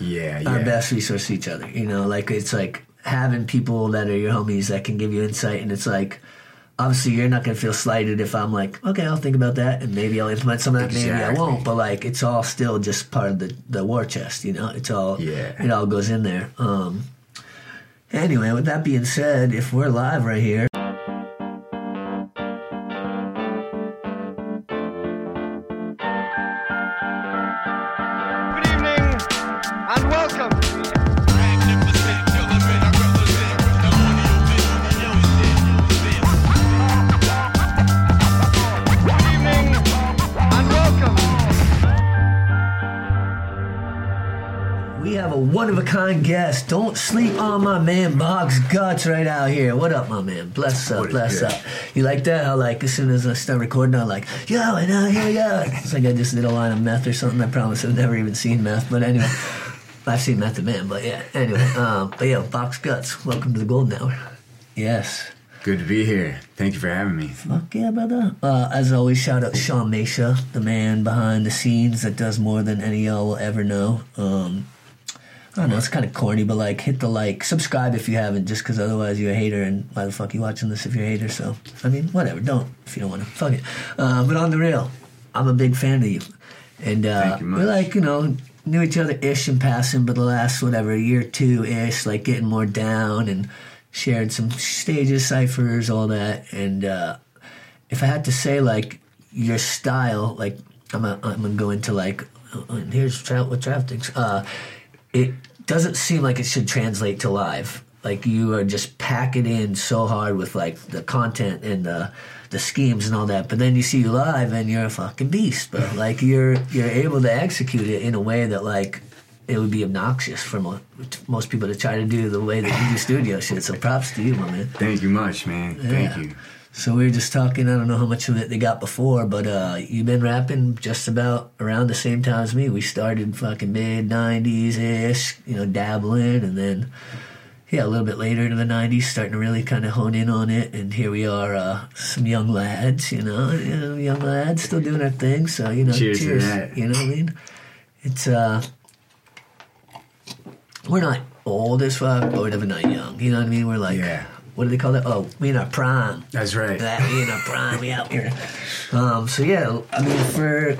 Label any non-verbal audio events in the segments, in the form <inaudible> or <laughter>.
Yeah, our best resource to each other. You know, like it's like having people that are your homies that can give you insight, and it's like. Obviously, you're not gonna feel slighted if I'm like, okay, I'll think about that, and maybe I'll implement some of that. Maybe I won't, but like, it's all still just part of the the war chest. You know, it's all Yeah. it all goes in there. Um, anyway, with that being said, if we're live right here, Don't sleep on my man Box Guts right out here. What up, my man? Bless up, bless up. You like that? How like as soon as I start recording, I'm like, yo, and uh, here we go. It's like I just did a line of meth or something. I promise I've never even seen meth, but anyway. <laughs> I've seen Method Man, but yeah. Anyway, um, but yeah, Box Guts. Welcome to the Golden Hour. Yes. Good to be here. Thank you for having me. Fuck yeah, brother. Uh, as always, shout out Shaun Machia, the man behind the scenes that does more than any of y'all will ever know. Um, I don't know, it's kind of corny, but like, hit the like, subscribe if you haven't, just because otherwise you're a hater, and why the fuck you watching this if you're a hater? So, I mean, whatever, don't if you don't want to. Fuck it. Uh, but on the real, I'm a big fan of you. And uh, you we're like, you know, knew each other ish in passing, but the last, whatever, year two ish, like getting more down and shared some stages, ciphers, all that. And uh, if I had to say, like, your style, like, I'm, a, I'm gonna go into like, uh, and here's tra- what traffic thinks. Uh, it doesn't seem like it should translate to live. Like you are just pack it in so hard with like the content and the the schemes and all that. But then you see you live and you're a fucking beast. But <laughs> like you're you're able to execute it in a way that like it would be obnoxious for mo- most people to try to do the way that you do studio shit. So props to you, my man. Thank you much, man. Thank you. So we were just talking. I don't know how much of it they got before, but uh, you've been rapping just about around the same time as me. We started fucking mid '90s ish, you know, dabbling, and then yeah, a little bit later into the '90s, starting to really kind of hone in on it. And here we are, uh, some young lads, you know, you know, young lads still doing our thing. So you know, Cheers to that. You know what I mean? It's uh, we're not old as fuck, but we're never not young. You know what I mean? We're like, Yeah. What do they call it? Oh, we in our prime. That's right. That we in our prime, we out here. <laughs> Um, so yeah, I mean, for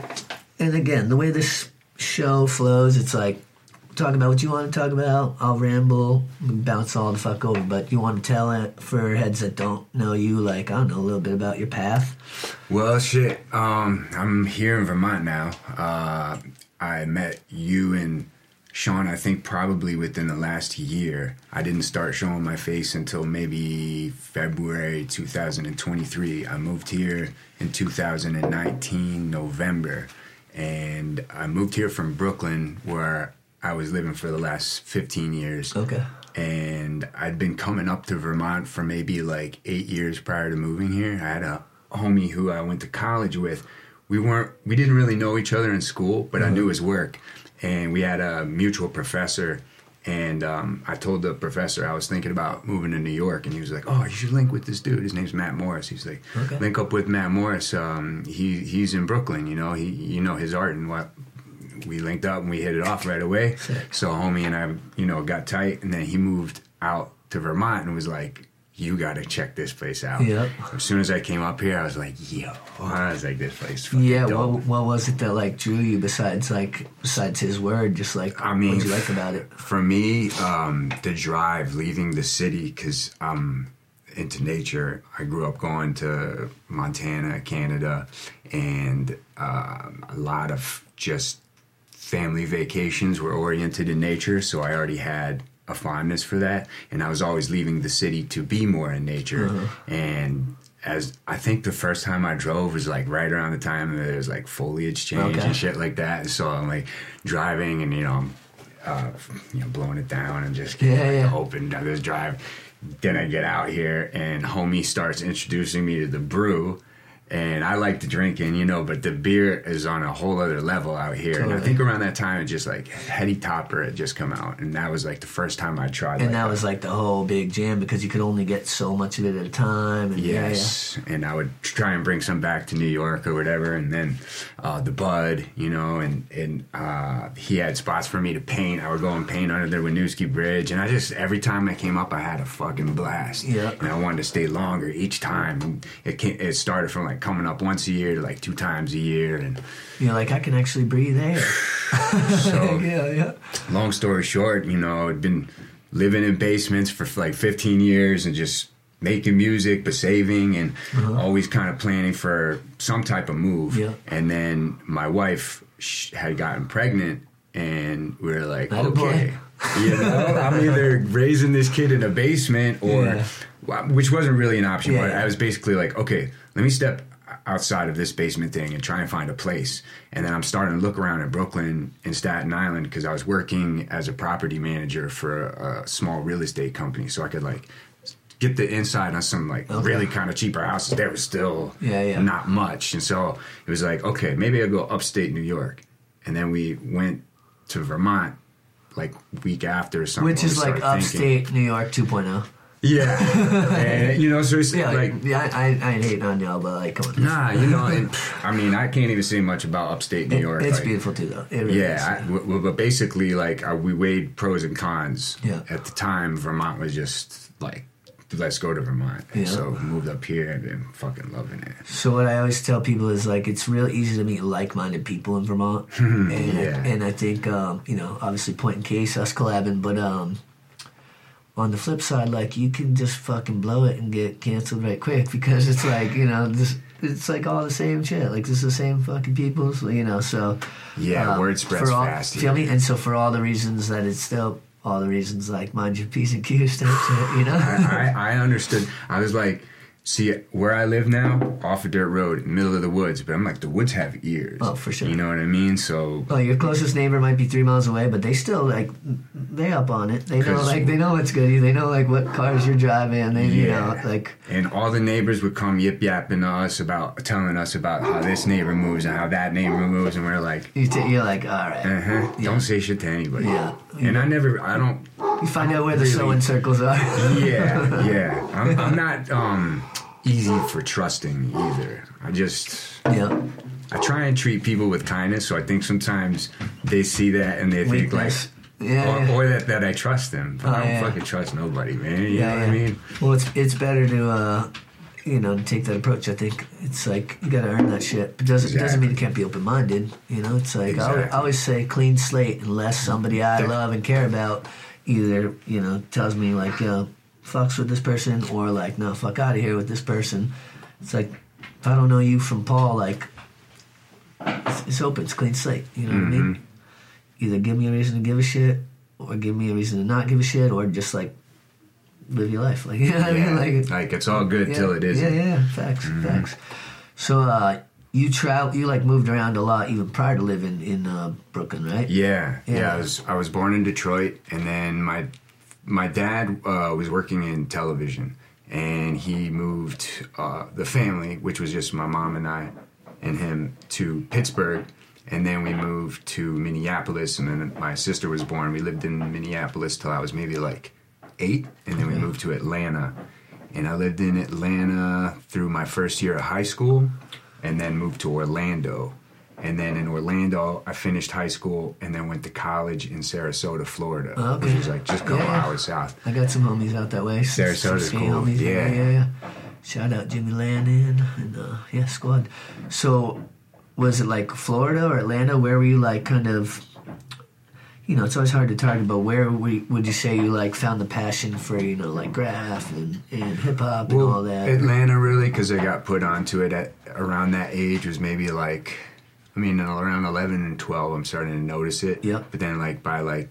and again, the way this show flows, it's like talk about what you want to talk about. I'll ramble, bounce all the fuck over. But you want to tell it for heads that don't know you, like I don't know a little bit about your path. Well, shit. Um, I'm here in Vermont now. Uh, I met you and Shaun. I think probably within the last year. I didn't start showing my face until maybe February 2023. I moved here in 2019 November, and I moved here from Brooklyn, where I was living for the last 15 years Okay. and I'd been coming up to Vermont for maybe like eight years prior to moving here. I had a homie who I went to college with. We weren't, we didn't really know each other in school, but I knew mm-hmm. his work, and we had a mutual professor. And um, I told the professor I was thinking about moving to New York, and he was like, "Oh, you should link with this dude. His name's Matt Morris." He's like, Okay. "Link up with Matt Morris. Um, he he's in Brooklyn. You know, he you know his art and what." We linked up and we hit it off right away. So homie and I, you know, got tight, and then he moved out to Vermont and was like, "You got to check this place out." Yep. As soon as I came up here, I was like, "Yo!" I was like, "This place." Yeah. dope." What, what was it that like drew you besides like besides his word? Just like I mean, what you like about it? For me, um, the drive, leaving the city, because I'm into nature. I grew up going to Montana, Canada, and um, a lot of just family vacations were oriented in nature. So I already had a fondness for that, and I was always leaving the city to be more in nature. And as I think the first time I drove was like right around the time there was like foliage change Okay. and shit like that. So I'm like driving and you know I'm uh, you know blowing it down and just getting Yeah, like, yeah. open down this drive. Then I get out here and homie starts introducing me to the brew. And I like to drinking, you know, but the beer is on a whole other level out here. And I think around that time, it just like Heady Topper had just come out, and that was like the first time I tried. And like, that was like the whole big jam because you could only get so much of it at a time. And yeah, Yes, and I would try and bring some back to New York or whatever, and then uh, the Bud, you know, and and uh, he had spots for me to paint. I would go and paint under the Winooski Bridge, and I just every time I came up, I had a fucking blast. Yeah. and I wanted to stay longer each time. It came, it started from like coming up once a year to like two times a year, and. You're like, I can actually breathe air. <sighs> so <laughs> yeah, yeah. long story short, you know, I'd been living in basements for like 15 years and just making music, but saving and uh-huh. always kind of planning for some type of move. Yeah. And then my wife had gotten pregnant, and we were like, boy. okay. You know, I'm either raising this kid in a basement or, Yeah. which wasn't really an option, Yeah, but. I was basically like, okay, let me step outside of this basement thing and try and find a place. And then I'm starting to look around in Brooklyn and Staten Island because I was working as a property manager for a, a small real estate company, so I could like get the inside on some like Okay. really kind of cheaper houses. There was still Yeah, yeah. not much, and so it was like, okay, maybe I'll go upstate New York. And then we went to Vermont like week after or something. Which is like started thinking- upstate New York 2.0. Yeah, <laughs> and you know, so it's Yeah, like yeah, I, I, hating on y'all, but like, come on. Nah, you know, <laughs> and, I mean, I can't even say much about upstate New It- York. it's like, beautiful too, though. It really Yeah, I, is. w- w- but basically, like uh, we weighed pros and cons. Yeah. At the time, Vermont was just like, let's go to Vermont. And Yeah. So moved up here and been fucking loving it. So what I always tell people is like it's real easy to meet like-minded people in Vermont, <laughs> and Yeah. and I think um, you know obviously point in case us collabing, but um, on the flip side, like you can just fucking blow it and get canceled right quick <laughs> because it's like you know this it's like all the same shit, like this is the same fucking people, so, you know. So Yeah, um, word spreads for all, fast. Feel here. me? And so for all the reasons that it's still all the reasons like mind your p's and q's <laughs> type you know. I, I, I understood. I was like, see, where I live now, off a dirt road, middle of the woods. But I'm like, the woods have ears. Oh, for sure. You know what I mean? So Well, your closest neighbor might be three miles away, but they still like they up on it. They know like they know what's good. They know like what cars you're driving. They you know like And all the neighbors would come yip yapping to us about telling us about how this neighbor moves and how that neighbor moves, and we're like, you t- you're like all right. uh huh, don't say shit to anybody. Yeah. And I never, I don't. You find out where the sewing circles are. Yeah, <laughs> yeah. I'm, I'm not um easy for trusting either. I just. yeah, I try and treat people with kindness, so I think sometimes they see that and they think like. Yeah, or, or that, that I trust them. But Oh, I don't yeah. fucking trust nobody, man. You yeah, know yeah. what I mean? Well, it's it's better to uh, you know take that approach. I think it's like you got to earn that shit. It doesn't doesn't mean you can't be open minded. You know, it's like I, always, I always say clean slate unless somebody I love and care about either you know tells me like yo fucks with this person or like no fuck out of here with this person. It's like if I don't know you from Paul, like it's, it's open, it's clean slate. You know what I mean? Mm-hmm. Either give me a reason to give a shit, or give me a reason to not give a shit, or just like live your life. Like <laughs> you know what I mean? Like Like it's all good till it yeah, isn't. yeah, yeah. Facts, facts. So uh, you travel, you like moved around a lot even prior to living in uh, Brooklyn, right? Yeah, yeah. Yeah. I was I was born in Detroit, and then my my dad uh, was working in television, and he moved uh, the family, which was just my mom and I, and him to Pittsburgh, and then we moved to Minneapolis, and then my sister was born. We lived in Minneapolis till I was maybe like eight, and then we moved to Atlanta, and I lived in Atlanta through my first year of high school, and then moved to Orlando. And then in Orlando, I finished high school and then went to college in Sarasota, Florida, Okay. which is like just a couple Yeah. hours south. I got some homies out that way. Some cool. Yeah. Yeah. yeah, yeah. Shout out Jimmy Lannon and uh, yeah, squad. So, was it like Florida or Atlanta? Where were you like kind of? You know, it's always hard to target, but where we, would you say you like found the passion for you know like graff and, and hip hop and all that? Atlanta, really, because I got put onto it at around that age was maybe like, I mean, around 11 and 12, I'm starting to notice it. Yep. But then, like, by like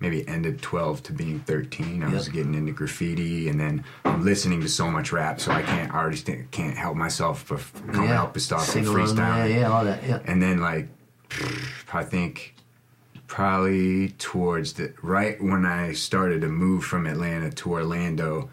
maybe end of 12 to being 13, I was getting into graffiti, and then I'm listening to so much rap, so I can't, I already st- can't help myself but coming yeah, with stuff Sing and along, freestyling. Yeah, yeah, all that. Yeah. and then like <sighs> I think probably towards the right when I started to move from Atlanta to Orlando,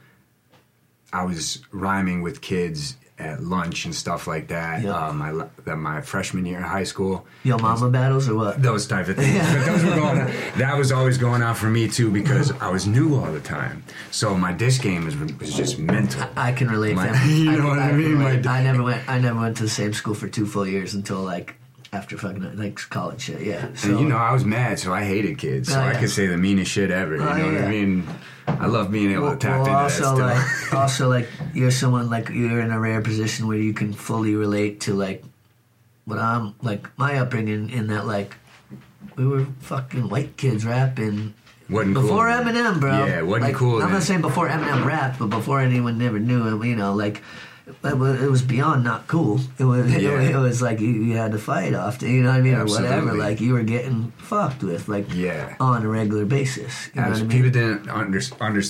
I was rhyming with kids at lunch and stuff like that. Yeah. Um, my that my freshman year in high school. Yo mama battles or what? Those type of things. But those were going on. <laughs> That was always going on for me too because I was new all the time. So my disc game was, was just mental. I can relate. My- <laughs> you know what I mean? My- I never went. I never went to the same school for two full years until like after fucking like college shit. Yeah. So And you know, I was mad, so I hated kids. So Oh, I could say the meanest shit ever. You Oh, know what. I mean? I love being able Well, to tap well, into also that like stuff. also like you're someone like you're in a rare position where you can fully relate to like what I'm like my upbringing in that like we were fucking white kids rapping wasn't cool. before Eminem, bro. Yeah, wasn't like, cool. I'm not saying before Eminem rapped, but before anyone ever knew him. You know, like it was, it was beyond not cool. It was <laughs> it, Yeah. was- it was like you, you had to fight often. You know what I mean, or whatever. Like you were getting fucked with, like Yeah. on a regular basis. You know what I mean? people didn't under, under,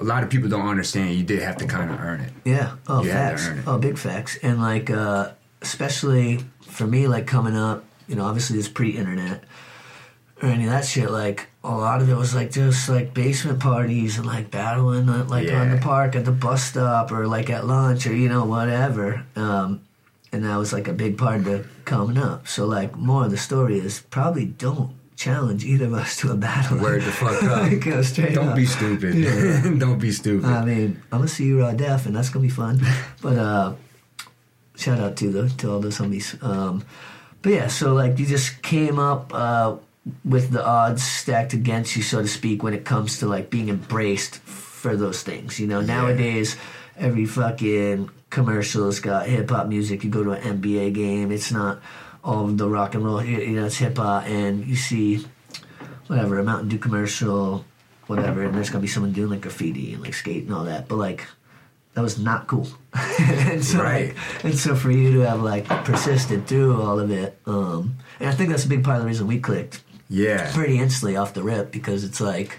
a lot of people don't understand. You did have to kind of earn it. Yeah. Oh, You facts. Oh, big facts. And like, uh, especially for me, like coming up, you know, obviously it's pre-internet or any of that shit. Like a lot of it was like just like basement parties and like battling uh, like on the park at the bus stop or like at lunch or you know whatever. Um, and that was like a big part of the coming up. So like more of the story is probably don't challenge either of us to a battle. Word the fuck <laughs> up. Go straight Don't up. be stupid. Yeah. <laughs> don't be stupid. I mean, I'm gonna see you raw deaf, and that's gonna be fun. <laughs> But uh, shout out to the to all those homies. Um, but yeah, so like you just came up uh, with the odds stacked against you, so to speak, when it comes to like being embraced for those things. You know, nowadays every fucking commercial's got hip hop music. You go to an NBA game, it's not all the rock and roll. You you know, it's hip hop, and you see whatever a Mountain Dew commercial, whatever, and there's gonna be someone doing like graffiti and like skate and all that. But like that was not cool. <laughs> and so Right. like, and so for you to have like persisted through all of it, um, and I think that's a big part of the reason we clicked yeah. pretty instantly off the rip because it's like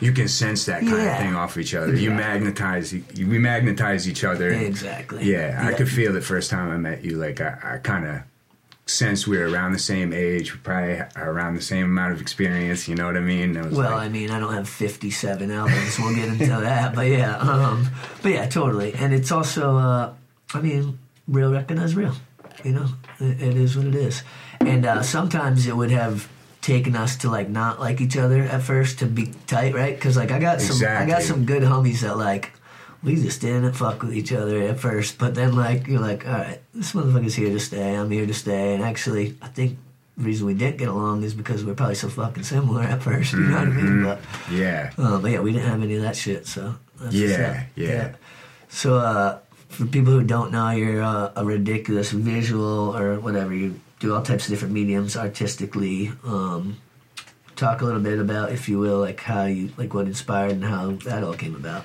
You can sense that kind Yeah. of thing off each other. You magnetize, you, we magnetize each other. exactly Yeah, I could feel it first time I met you. Like I, I kind of sensed we were around the same age, we probably are around the same amount of experience. You know what I mean? Was Well, like, I mean, I don't have 57 albums. We'll get into <laughs> that. But yeah, um, but yeah, totally. And it's also, uh, I mean, real recognize real. You know, it, it is what it is. And uh, sometimes it would have taken us to like not like each other at first to be tight, right? Because like I got some, I got some good homies that like we just didn't fuck with each other at first. But then like you're like, all right, this motherfucker's here to stay. I'm here to stay. And actually, I think. The reason we didn't get along is because we're probably so fucking similar at first. You know what I mean? But yeah, uh, but yeah, we didn't have any of that shit. So that's what's Yeah, yeah. So uh, for people who don't know, you're uh, a ridiculous visual or whatever. You do all types of different mediums artistically. Um, talk a little bit about, if you will, like how you like what inspired and how that all came about.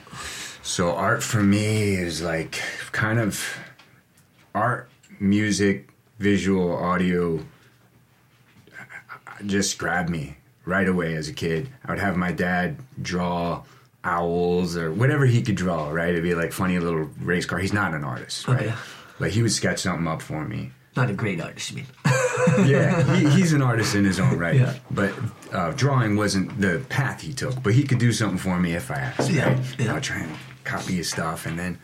So art for me is like kind of art, music, visual, audio just grabbed me right away as a kid. I would have my dad draw owls or whatever he could draw, right? It'd be like funny little race car. He's not an artist, right? Okay. Like he would sketch something up for me. Not a great artist, I mean? <laughs> yeah, he, he's an artist in his own right. Yeah. But uh, drawing wasn't the path he took. But he could do something for me if I asked. Yeah, Right? yeah. I would try and copy his stuff, and then,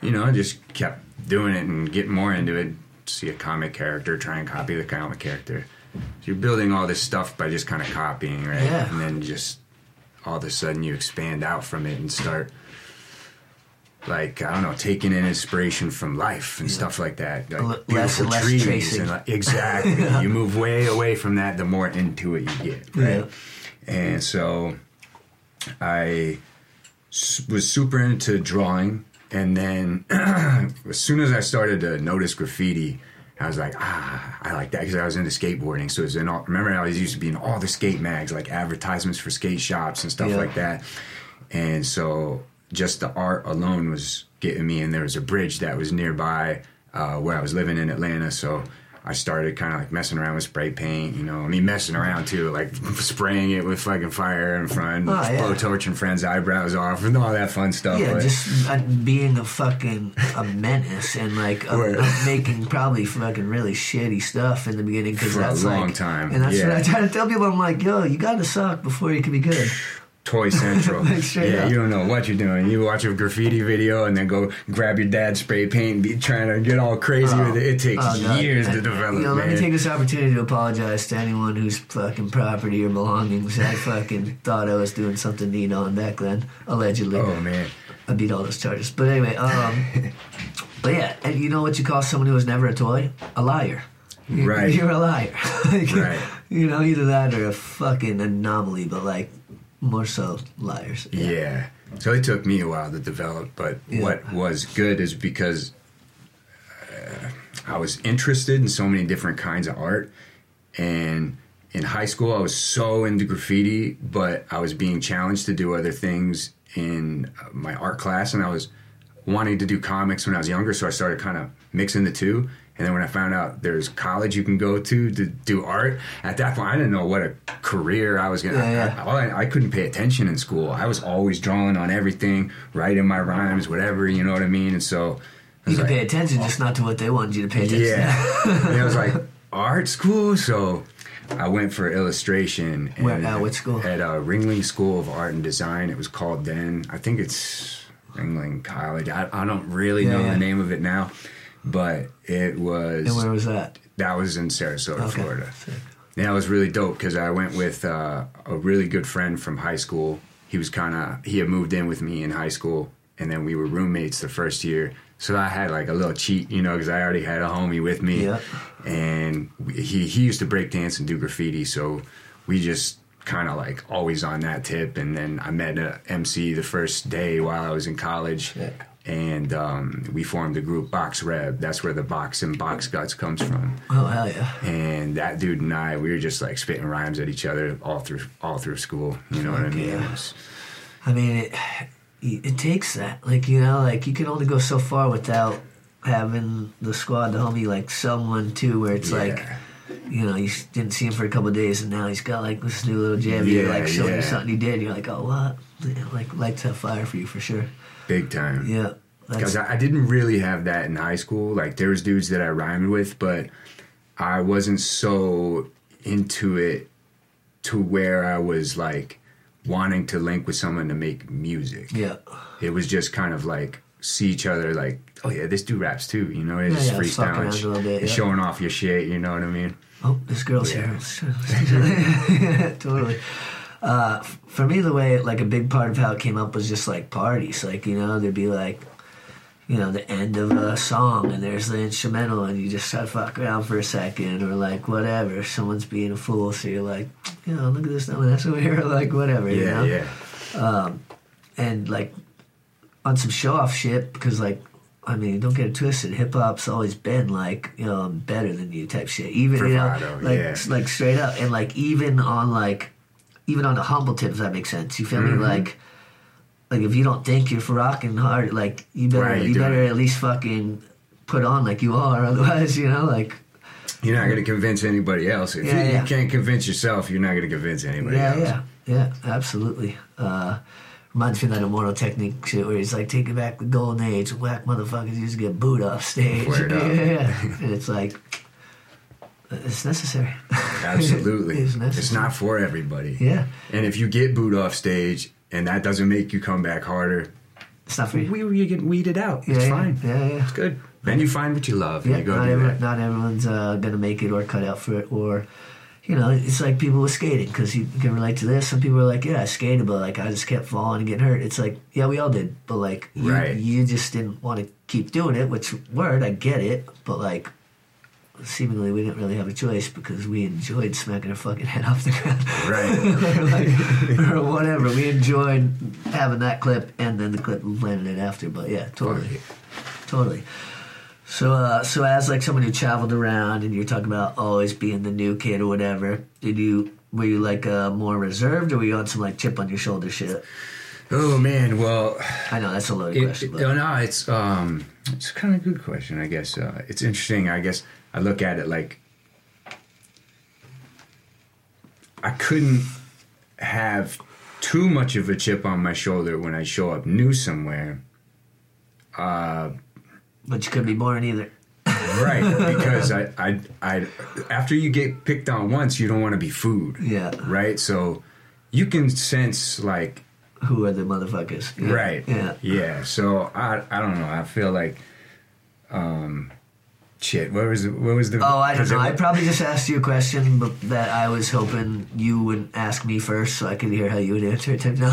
you know, I just kept doing it and getting more into it. See a comic character, try and copy the comic character. So you're building all this stuff by just kind of copying, right? Yeah. And then just all of a sudden you expand out from it and start like I don't know, taking in inspiration from life and stuff like that. Like le- less and less trees and like, exactly. <laughs> You move way away from that, the more into it you get, right? Yeah. And so I s- was super into drawing, and then <clears throat> as soon as I started to notice graffiti. I was like, ah, I like that because I was into skateboarding. So it was in all, remember I was used to be in all the skate mags, like advertisements for skate shops and stuff Yeah. like that. And so just the art alone was getting me. And there was a bridge that was nearby uh, where I was living in Atlanta. So I started kind of like messing around with spray paint, you know. I mean, messing around too, like <laughs> spraying it with fucking fire in front, Oh, yeah. blow torching friends' eyebrows off, and all that fun stuff. Yeah, but- just uh, being a fucking a menace and like Word. uh, making probably fucking really shitty stuff in the beginning because For a long like, time, And that's what. I try to tell people. I'm like, yo, you got to suck before you can be good. Toy Central. <laughs> Straight yeah, you don't know what you're doing. You watch a graffiti video and then go grab your dad's spray paint and be trying to get all crazy with it. It takes Oh, years to develop. You know, let me take this opportunity to apologize to anyone whose fucking property or belongings I fucking thought I was doing something neat on back then, allegedly. oh man, I beat all those charges. But anyway, um, <laughs> but yeah, and you know what you call someone who was never a toy? A liar. You're, Right. You're a liar. <laughs> Like, Right. You know, either that or a fucking anomaly, but like more so liars. Yeah. So it took me a while to develop, but Yeah. what was good is because uh, I was interested in so many different kinds of art. And in high school, I was so into graffiti, but I was being challenged to do other things in uh, my art class. And I was wanting to do comics when I was younger, so I started kind of mixing the two. And then when I found out there's college you can go to to do art, at that point I didn't know what a career I was gonna. Yeah. I, I, I couldn't pay attention in school. I was always drawing on everything, writing my rhymes, whatever. You know what I mean? And so You can like, pay attention, just not to what they wanted you to pay attention yeah. <laughs> and I was like, art school? So I went for illustration. And Where- at what school? At uh, Ringling School of Art and Design. It was called then. I think it's Ringling College. I, I don't really Yeah, know yeah. the name of it now. But it was, And where was that? that was in Sarasota, Okay. Florida. Sick. Yeah, it was really dope because I went with uh, a really good friend from high school. He was kind of he had moved in with me in high school, and then we were roommates the first year. So I had like a little cheat, you know, because I already had a homie with me, Yeah. and we- he he used to break dance and do graffiti. So we just kind of like always on that tip. And then I met a MC the first day while I was in college. Sick. And um, we formed the group Box Rev. That's where the box and box guts comes from Oh, hell yeah. and that dude and I, we were just like spitting rhymes at each other all through all through school. You know what I mean? yeah. Was- I mean, it, it takes that. Like, you know, like you can only go so far without having the squad, the homie, like someone too, where it's like, you know, you didn't see him for a couple of days and now he's got like this new little jam. you're Yeah, like showing yeah. you something he did. And you're like, oh, what? Yeah, like, lights have fire for you for sure. Big time. Yeah. Because I, I didn't really have that in high school. Like there was dudes that I rhymed with, but I wasn't so into it to where I was like wanting to link with someone to make music. yeah. It was just kind of like see each other like, oh yeah, this dude raps too. You know, it's Yeah, just yeah, freestyling, a little bit, yeah. showing off your shit. You know what I mean? Oh, this girl's Yeah. here. <laughs> <laughs> totally. Uh, for me, the way, like, a big part of how it came up was just like parties. Like, you know, there'd be like, you know, the end of a song and there's the instrumental and you just start to fuck around for a second or like whatever. Someone's being a fool, so you're like, you know, look at this dumbass that's <laughs> over here, like whatever, you Yeah, know? yeah. and like on some show off shit because like I mean don't get it twisted hip hop's always been like you know I'm better than you type shit even you know like yeah. like straight up and like even on like even on the humble tip if that makes sense you feel Mm-hmm. me like like if you don't think you're for rocking hard like you better Right, you better it. at least fucking put on like you are <laughs> otherwise you know like You're not going to convince anybody else. If Yeah, you, yeah. you can't convince yourself, you're not going to convince anybody Yeah, else. yeah, yeah, absolutely. Uh, reminds me of that immortal technique shit where he's like, taking back the golden age, whack motherfuckers used to get booed off stage. Yeah, <laughs> yeah. and it's like, it's necessary. Absolutely. <laughs> It's it's, not for everybody. Yeah, And if you get booed off stage and that doesn't make you come back harder, it's not for you. we you get weeded out. Yeah, it's yeah, fine. Yeah, yeah. It's good. Then you find what you love Yeah, and you go not, every, not everyone's uh, gonna make it or cut out for it, or you know, it's like people with skating because you can relate to this. Some people are like, "Yeah, I skated, but like I just kept falling and getting hurt." It's like, yeah, we all did, but like you, Right. you just didn't want to keep doing it. Which word, I get it, but like seemingly we didn't really have a choice because we enjoyed smacking our fucking head off the ground. Right. or, <laughs> like, or whatever. We enjoyed having that clip and then the clip landed it after. But yeah, totally, totally. So, uh, so as like someone who traveled around, and you're talking about always being the new kid or whatever, did you were you like uh, more reserved, or were you on some like chip on your shoulder shit? Oh man, well, I know that's a loaded it, question, but no, no, it's um, it's kind of a good question, I guess. Uh, it's interesting. I guess I look at it like I couldn't have too much of a chip on my shoulder when I show up new somewhere. but you couldn't be born either. right <laughs> because I, I i after you get picked on once you don't want to be food Yeah. right so you can sense like Who are the motherfuckers? Yeah. right Yeah. yeah so i i don't know i feel like um shit what was the, what was the Oh, I don't know. I probably just asked you a question but that I was hoping you would ask me first, so I could hear how you would answer it. <laughs> Type no,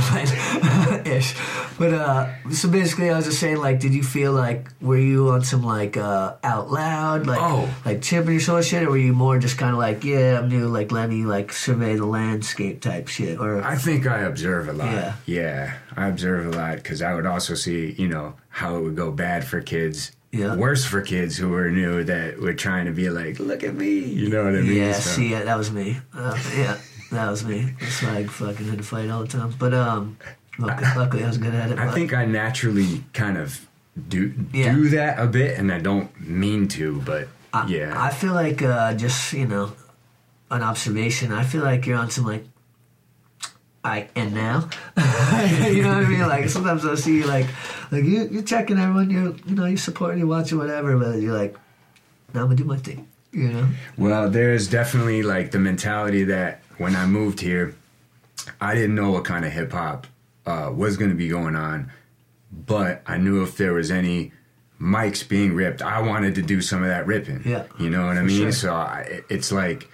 <laughs> ish. But uh, so basically, I was just saying, like, did you feel like were you on some like uh, out loud, like, Oh. like chipping your shoulder shit, or were you more just kind of like, yeah, I'm new, like, let me like survey the landscape type shit, or I think I observe a lot. Yeah. Yeah, I observe a lot because I would also see, you know, how it would go bad for kids. Yeah. Worse for kids who were new that were trying to be like, look at me. You know what I mean? Yeah, So- see, yeah, that was me. Uh, yeah, that was me. That's why I fucking had to fight all the time. But um, luckily, luckily I was good at it. I but- think I naturally kind of do Yeah. do that a bit, and I don't mean to, but I, yeah, I feel like uh, just you know, an observation. I feel like you're on some like, I and now, <laughs> you know what I mean? Like sometimes I'll see you like, like you you're checking everyone. You're you know you're supporting, you're watching whatever, but you're like, now I'm gonna do my thing. You know? Well, there's definitely like the mentality that when I moved here, I didn't know what kind of hip hop uh, was going to be going on, but I knew if there was any mics being ripped, I wanted to do some of that ripping. Yeah, you know what I mean. sure. So I, it's like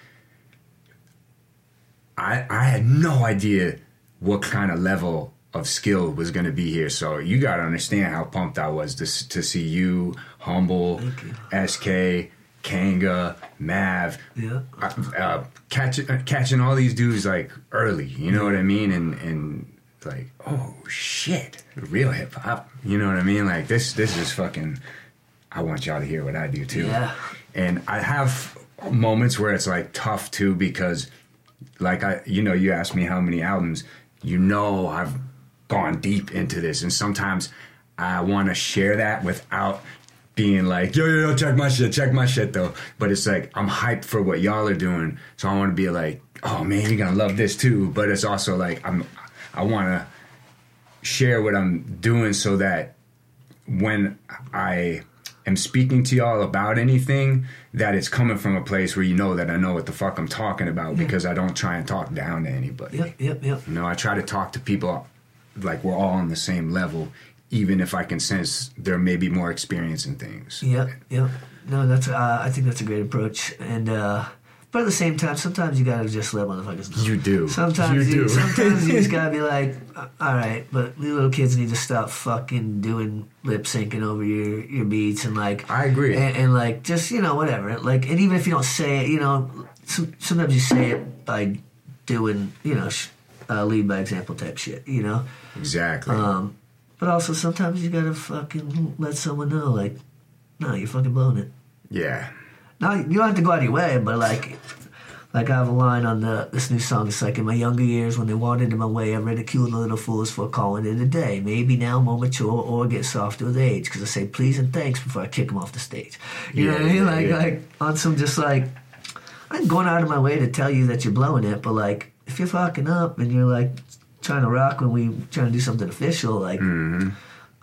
I I had no idea what kind of level of skill was going to be here. So you got to understand how pumped I was to to see you, Humble, Es-K, Kanga, Mav, Yeah. uh, uh, catching uh, catching all these dudes like early. You know what I mean? And and like, oh shit, real hip hop. You know what I mean? Like this this is fucking. I want y'all to hear what I do too. Yeah. And I have moments where it's like tough too because, like I, you know, you asked me how many albums. You know, I've gone deep into this, and sometimes I want to share that without being like, yo, yo, yo, check my shit, check my shit though. But it's like I'm hyped for what y'all are doing, so I want to be like, oh man, you're gonna love this too. But it's also like I'm, I want to share what I'm doing so that when I am speaking to y'all about anything, that it's coming from a place where you know that I know what the fuck I'm talking about because I don't try and talk down to anybody. Yep. Yep. Yep. You know, I try to talk to people like we're all on the same level, even if I can sense there may be more experience in things. Yep, yep. No, that's. Uh, I think that's a great approach, and uh, but at the same time, sometimes you gotta just let motherfuckers know. You do. Sometimes You you, do. sometimes you just gotta be <laughs> like, "Uh, all right, but little kids need to stop fucking doing lip syncing over your your beats and like. I agree. And, and like just you know whatever like and even if you don't say it, you know, some, sometimes you say it by doing you know sh- uh, lead by example type shit, you know. Exactly. Um, but also sometimes you gotta fucking let someone know, like, no, you're fucking blowing it. yeah. Now you don't have to go out of your way, but like, like I have a line on the this new song. It's like in my younger years when they wanted in my way, I ridiculed the little fools for calling it a day. Maybe now more mature or get softer with age because I say please and thanks before I kick them off the stage. You know what I mean? yeah, Like, yeah. like on some just like I'm going out of my way to tell you that you're blowing it, but like if you're fucking up and you're like trying to rock when we trying to do something official, like. Mm-hmm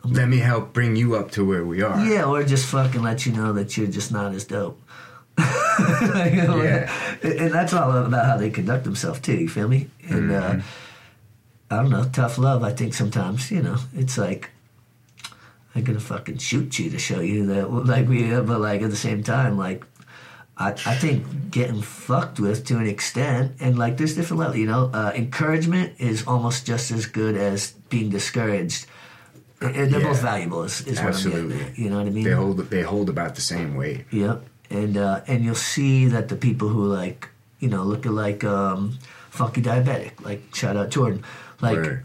Let me help bring you up to where we are. Yeah, or just fucking let you know that you're just not as dope. <laughs> Like, Yeah. and that's all about how they conduct themselves too. You feel me? And uh, I don't know, tough love. I think sometimes you know it's like I'm gonna fucking shoot you to show you that <laughs> like we, but like at the same time, like I I think getting fucked with to an extent, and like there's different levels. You know, uh, encouragement is almost just as good as being discouraged. And they're both valuable. Is, is what I'm Absolutely. getting at. You know what I mean? They hold they hold about the same weight. Yep. And uh, and you'll see that the people who like you know look at like um, funky diabetic, like shout out Jordan, like Right.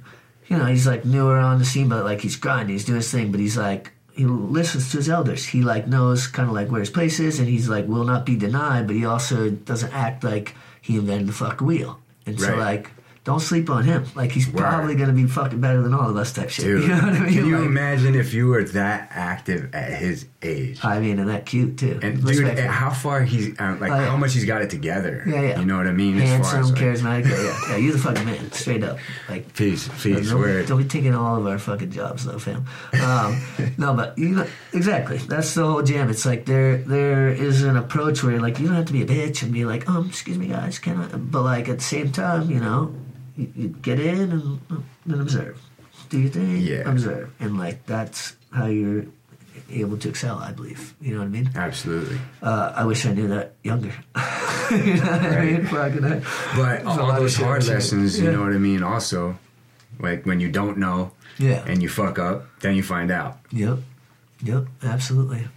you know he's like newer on the scene, but like he's grinding, he's doing his thing, but he's like he listens to his elders. He like knows kind of like where his place is, and he's like will not be denied, but he also doesn't act like he invented the fucking wheel. And so like. Don't sleep on him. Like he's Right. probably gonna be fucking better than all of us, type shit. Dude, <laughs> You know what I mean? can you Like, imagine if you were that active at his age? I mean, and that cute too. And dude, how far he's uh, like, Oh, yeah. how much he's got it together. Yeah, yeah. You know what I mean? as handsome, far as like, charismatic. Yeah, yeah. <laughs> You're the fucking man, straight up. Like, peace, peace. don't, word. don't be taking all of our fucking jobs, though, fam. Um, <laughs> no, but you know, exactly. That's the whole jam. It's like there, there is an approach where like you don't have to be a bitch and be like, um, excuse me, guys, can I? But like at the same time, you know, you, you get in and then observe, do your thing, Yeah. observe, and like that's how you're able to excel. I believe. You know what I mean? Absolutely. Uh, I wish I knew that younger. <laughs> you know what I mean? Fucking I- But all those hard lessons, you Yeah. know what I mean. Also, like when you don't know Yeah. and you fuck up, then you find out. Yep. Yep. Absolutely.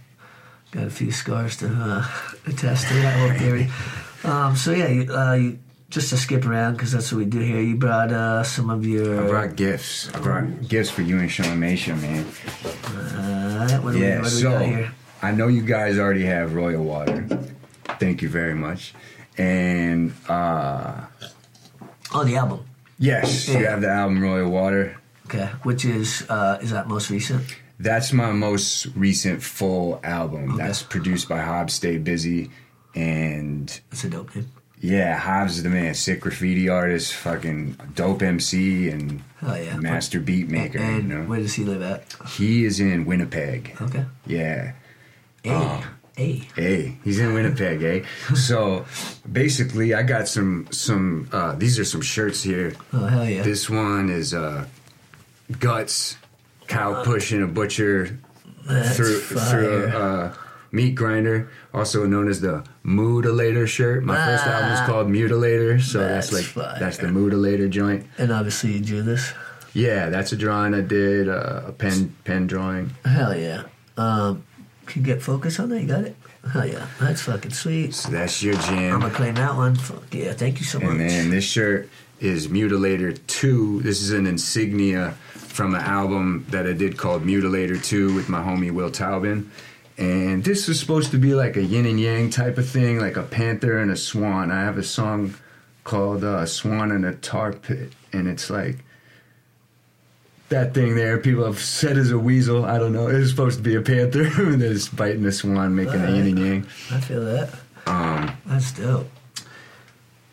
Got a few scars to uh, <laughs> attest to that whole theory. <laughs> Um, so yeah, you, uh, you, just to skip around because that's what we do here. You brought uh, some of your. I brought gifts. I brought gifts for you and Shaun Machia, man. Uh, what do we, Yeah, what do we got so here? I know you guys already have Royal Water. Thank you very much. And uh Oh, the album. yes, you have the album Royal Water. Okay, which is uh, is that most recent? That's my most recent full album. Okay. That's produced by Hobbs Stay Busy. And That's a dope name. Yeah, Hobbs is the man. Sick graffiti artist, fucking dope MC, and Oh yeah. master beat maker. And you know? where does he live at? He is in Winnipeg. Okay. Yeah. A. Oh. A. Hey, he's in Winnipeg, eh? <laughs> So basically, I got some some. Uh, these are some shirts here. Oh hell yeah. This one is uh, guts, cow pushing a butcher That's through through a uh, meat grinder, also known as the Mutilator shirt. My first album was Ah. called Mutilator, so that's, That's like fire. that's the Mutilator joint. and obviously you drew this. Yeah, that's a drawing I did, uh, a pen pen drawing. Hell yeah. Um, can you get focus on that? You got it? Hell yeah. That's fucking sweet. So that's your jam. I'm gonna claim that one. Fuck yeah. Thank you so much. And then this shirt is Mutilator 2. This is an insignia from an album that I did called Mutilator 2 with my homie Will Taubin. And this was supposed to be like a yin and yang type of thing, like a panther and a swan. I have a song called uh, Swan in a Tar Pit, and it's like that thing there. People have said is a weasel. I don't know. It's supposed to be a panther, <laughs> and then it's biting a swan, making a yin and yang. I feel that. Um, That's dope.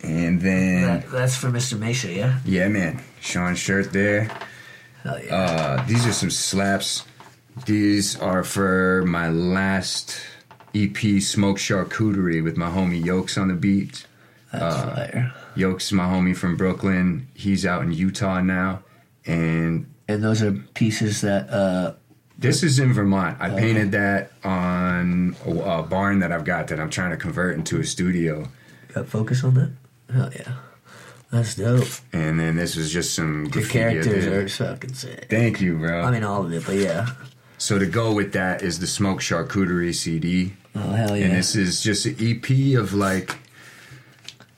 and then, That, that's for Mr. Machia, yeah? yeah, man, Shaun's shirt there. Hell yeah. Uh, these are some slaps. These are for my last EP, Smoke Charcuterie, with my homie Yokes on the beat. that's uh, fire. Yokes is my homie from Brooklyn. He's out in Utah now. And And those are pieces that, uh, this is in Vermont. I painted that on a, a barn that I've got that I'm trying to convert into a studio. got focus on that? Hell yeah. That's dope. And then this was just some. I characters are fucking sick. Thank you, bro. I mean, all of it, but yeah. So to go with that is the Smoke Charcuterie CD. Oh, hell yeah. And this is just an EP of like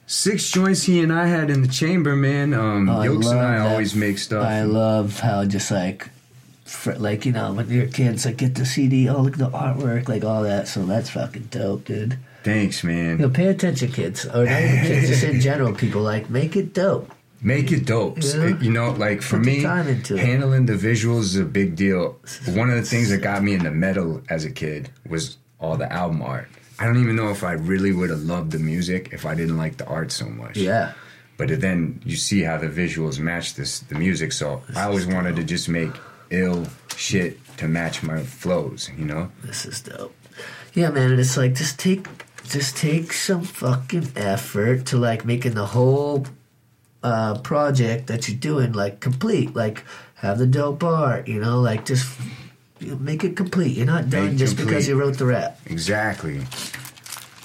six joints he and I had in the chamber, man. Um, Oh, I Yokes and I that. always make stuff. I love how just like, fr- like you know, when you're kids, like get the CD, oh look at the artwork, like all that. So that's fucking dope, dude. Thanks, man. You know, pay attention, kids, or not even kids, just in general, people. Like, make it dope. Make it dope. Yeah. You know, like for Put me, it. handling the visuals is a big deal. One of the things that got me into metal as a kid was all the album art. I don't even know if I really would have loved the music if I didn't like the art so much. Yeah, But then you see how the visuals match this the music. So I always wanted to just make ill shit to match my flows. You know. this is dope. Yeah, man, and it's like just take, just take some fucking effort to like making the whole uh, project that you're doing like complete. Like, have the dope art, you know, like just. Make it complete. You're not done Make just complete. because you wrote the rap. Exactly.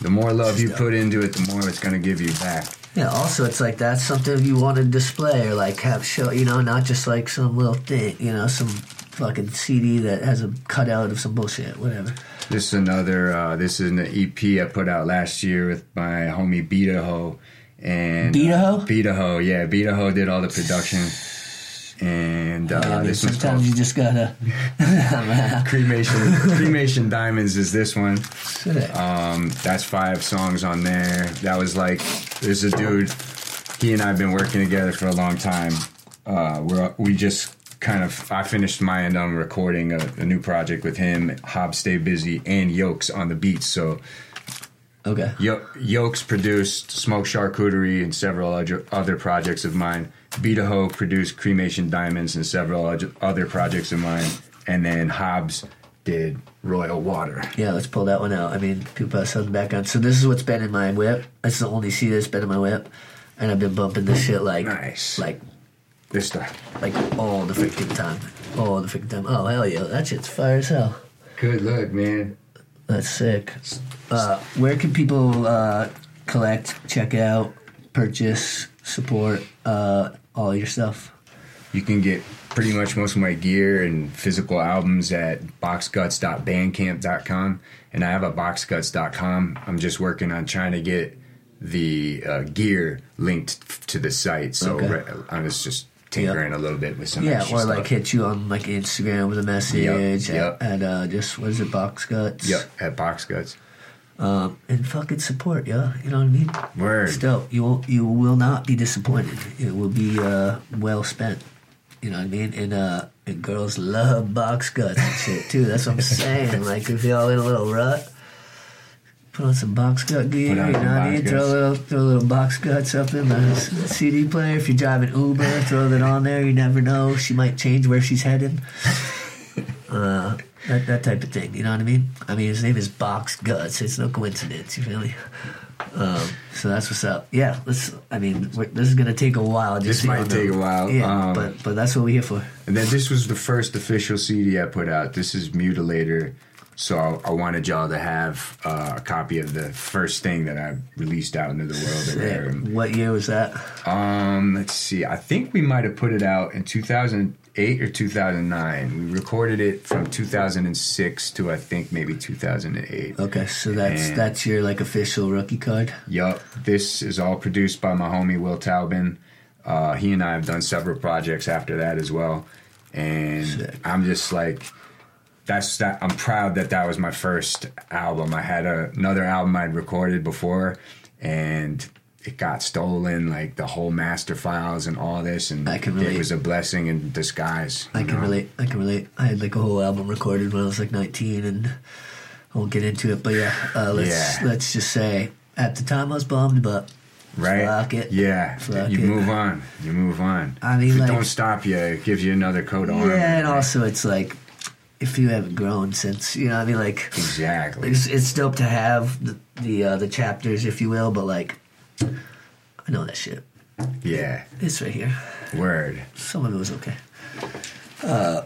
The more love you put into it, the more it's gonna give you back. Yeah. Also, it's like that's something you want to display or like have show. You know, not just like some little thing. You know, some fucking CD that has a cutout of some bullshit. Whatever. This is another. Uh, this is an EP I put out last year with my homie Beataho. And Beataho? Uh, Beataho, yeah. Beataho did all the production. And uh, mean, this sometimes called you just gotta. <laughs> <laughs> Cremation. Cremation Diamonds is this one. Um, that's five songs on there. That was like, there's a dude. He and I've been working together for a long time. Uh, we're we just kind of. I finished my end on recording a, a new project with him. Hob Stay Busy and Yokes on the beats. So okay. Yo- Yokes produced Smoke Charcuterie and several other, projects of mine. Beataho produced Cremation Diamonds and several other- projects of mine. And then Hobbs did Royal Water. Yeah, let's pull that one out. I mean, people have something back on. So this is what's been in my whip. That's the only CD that's been in my whip. and I've been bumping this shit like Nice. like This stuff. like all the freaking time, all the freaking time. Oh hell yeah, that shit's fire as hell. Good luck, man. That's sick. Uh, where can people uh, collect, check out, purchase, support uh, all your stuff? You can get pretty much most of my gear and physical albums at boxguts.bandcamp.com. And I have a boxguts.com. I'm just working on trying to get the uh, gear linked to the site. So Okay. re- I'm just tinkering a little bit with some Yeah, or stuff. like hit you on like Instagram with a message yep. at, at uh, just what is it, Box Guts? Yep, at Boxguts. Um, and fucking support, yeah. You know what I mean? Word. Still, you will you will not be disappointed. It will be uh, well spent. You know what I mean? And uh, and girls love box guts and shit too. That's what I'm saying. like if y'all in a little rut, put on some Box Guts gear. You know what I mean? Throw a little throw a little box guts up in the CD player. If you're driving Uber, throw that on there. You never know. She might change where she's headed. <laughs> Uh, that that type of thing. You know what I mean? I mean, his name is Box Guts. It's no coincidence. You feel me? Um, so that's what's up. Yeah, let's. I mean, we're, this is gonna take a while. Just This might take a while, Yeah, um, but but that's what we're here for. And then this was the first official CD I put out. This is Mutilator. So I, I wanted y'all to have uh, a copy of the first thing that I released out into the world. Yeah. What year was that? Um, let's see. I think we might have put it out in 2008 or 2009. We recorded it from 2006 to I think maybe 2008. Okay, so that's And- that's your like official rookie card. Yup. This is all produced by my homie Will Taubin. Uh, he and I have done several projects after that as well, and Sick. I'm just like, that's that. I'm proud that that was my first album. I had a, another album I'd recorded before, and it got stolen, like the whole master files and all this, and I can relate. it was a blessing in disguise. I can know? relate. I can relate. I had like a whole album recorded when I was like 19, and I won't get into it. But yeah, uh, let's Yeah. let's just say at the time I was bummed, but Right? Fuck it. Yeah. Fuck you it. move on. You move on. I mean, like- don't stop you, it gives you another coat of armor. yeah, and right? also it's like if you haven't grown since you know, I mean, like Exactly. it's it's dope to have the the, uh, the chapters, if you will, but like I know that shit. Yeah. It's right here. Word. Some of it was okay. Uh,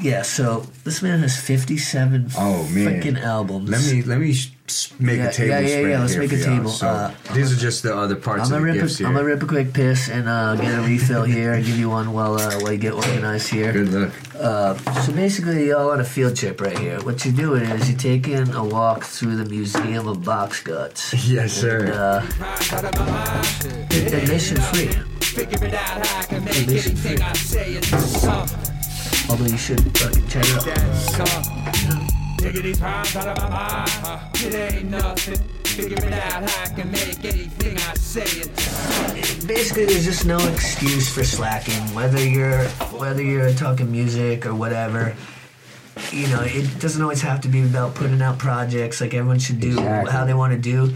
yeah. So this man has 57 Oh man. freaking albums. Let me let me sh- make Yeah, a table yeah, yeah, yeah, let's make a table. So Uh, these are just the other parts I'm gonna rip. gifts A, here. I'm gonna rip a quick piss and uh, get a refill here and give you one while uh, while you get organized here. Good luck. Uh, so basically, y'all on a field trip right here. What you're doing is you're taking a walk through the Museum of Box Guts. <laughs> Yes, sir. And, uh, admission free. Figure it out how I can make Admission free. Although you should fucking check it out. Nigga, these rhymes out of my mind. It ain't nothing. Figure it out how I can make anything I say. Basically, there's just no excuse for slacking. Whether you're whether you're talking music or whatever, you know, it doesn't always have to be about putting out projects. Like everyone should do Exactly. how they want to do.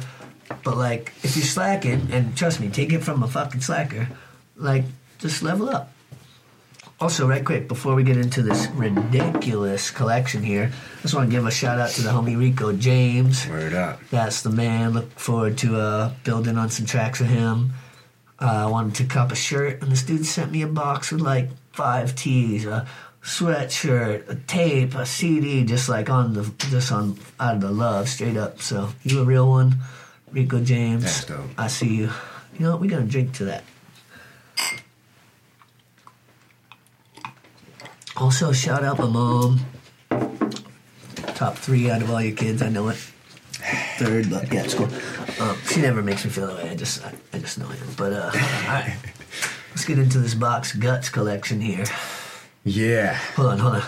But like, if you're slacking, and trust me, take it from a fucking slacker. Like, just level up. Also, right quick, before we get into this ridiculous collection here, I just want to give a shout out to the homie Rico James. Word up. That's the man. Look forward to uh, building on some tracks with him. Uh, I wanted to cop a shirt, and this dude sent me a box with like five tees, a sweatshirt, a tape, a CD, just like on the just on out of the love, straight up. So you a real one, Rico James. That's dope. I see you. You know what? We gonna drink to that. Also, shout out my mom. Top three out of all your kids, I know it. Third, but yeah, it's cool. Um, she never makes me feel that way. I just, I, I just know it. But uh, all right, let's get into this box guts collection here. Yeah. Hold on, hold on.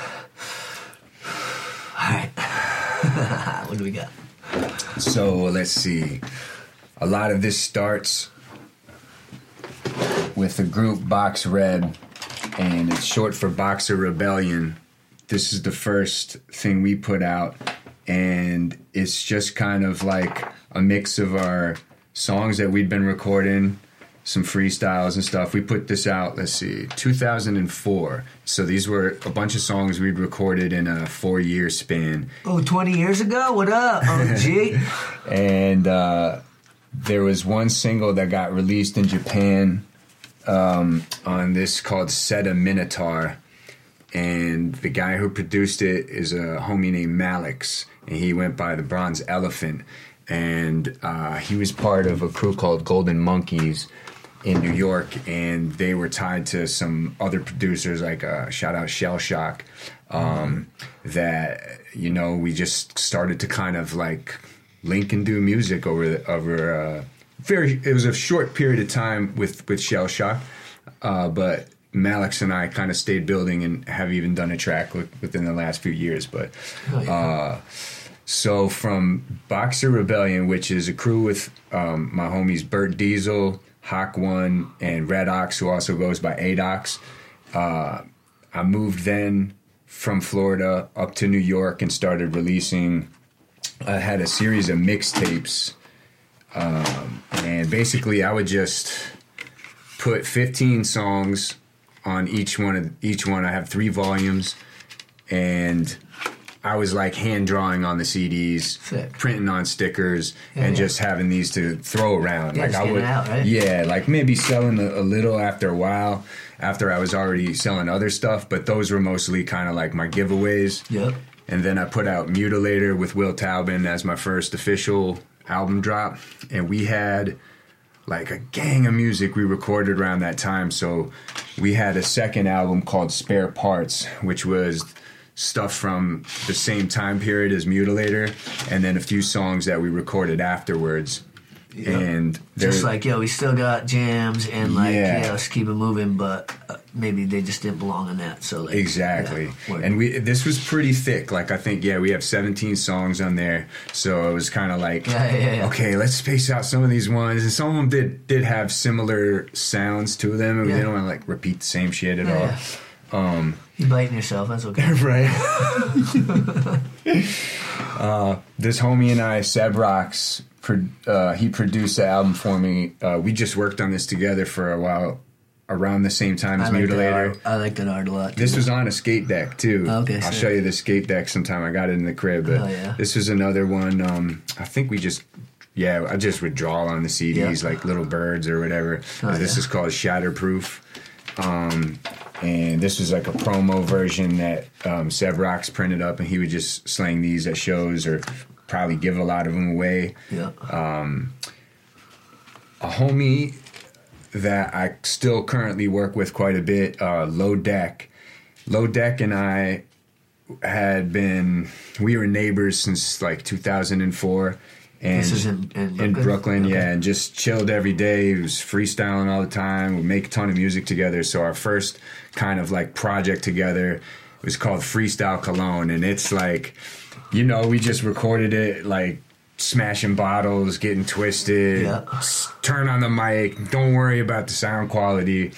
All right, <laughs> what do we got? So let's see. A lot of this starts with the group Box Reb, and it's short for Boxer Rebellion. This is the first thing we put out, and it's just kind of like a mix of our songs that we'd been recording, some freestyles and stuff. We put this out, let's see, 2004. So these were a bunch of songs we'd recorded in a four year span. Oh, 20 years ago? What up, <laughs> OG? and uh, there was one single that got released in Japan um, on this called Seta Minotaur. And the guy who produced it is a homie named Malix, and he went by the Bronze Elephant. And uh, he was part of a crew called Golden Monkeys in New York, and they were tied to some other producers, like uh, shout out Shell Shock, um, that you know we just started to kind of like link and do music over the, over uh, very. It was a short period of time with with Shell Shock, uh, but Malix and I kind of stayed building and have even done a track with, within the last few years. But Oh, yeah. uh, so from Boxer Rebellion, which is a crew with um, my homies Bert Diesel, Hawk One, and Red Ox, who also goes by Adox. Uh, I moved then from Florida up to New York and started releasing. I had a series of mixtapes, um, and basically I would just put 15 songs on each one of each one. I have three volumes, and I was like hand drawing on the CDs, Sick. printing on stickers, Yeah, and yeah. just having these to throw around. Yeah, like I would, out, right? yeah, like maybe selling a, a little after a while, after I was already selling other stuff. But those were mostly kind of like my giveaways. Yep. And then I put out Mutilator with Will Taubin as my first official album drop. And we had like a gang of music we recorded around that time. So we had a second album called Spare Parts, which was stuff from the same time period as Mutilator, and then a few songs that we recorded afterwards. And Just like yo, we still got jams and like Yeah. yeah, let's keep it moving, but uh, maybe they just didn't belong in that. So like Exactly. yeah, and we this was pretty thick. Like I think yeah, we have 17 songs on there. So it was kind of like Yeah, yeah, okay, let's space out some of these ones. And some of them did did have similar sounds to them. and. They don't want to like repeat the same shit at all. yeah. you biting yourself. That's okay. <laughs> right. <laughs> uh, this homie and I, Seb Rocks, pro- uh, he produced the album for me. Uh, we just worked on this together for a while, around the same time as I like, Mutilator. I like that art a lot. This was on a skate deck too. Okay, I'll show you the skate deck sometime. I got it in the crib, but Oh, yeah. this was another one. Um, I think we just, yeah, I just would draw on the CDs Yeah. like little birds or whatever. Oh, this yeah. is called Shatterproof, um, and this was like a promo version that um, Seb Rocks printed up, and he would just slang these at shows or probably give a lot of them away yeah. a homie that I still currently work with quite a bit, uh, Low Deck. Low Deck and I had been we were neighbors since like 2004, and This is in- in in Brooklyn? Okay. yeah, and just chilled every day. He was freestyling all the time. We make a ton of music together. So our first kind of like project together was called Freestyle Cologne, and it's like, you know, we just recorded it like smashing bottles, getting twisted, Yeah. turn on the mic, don't worry about the sound quality.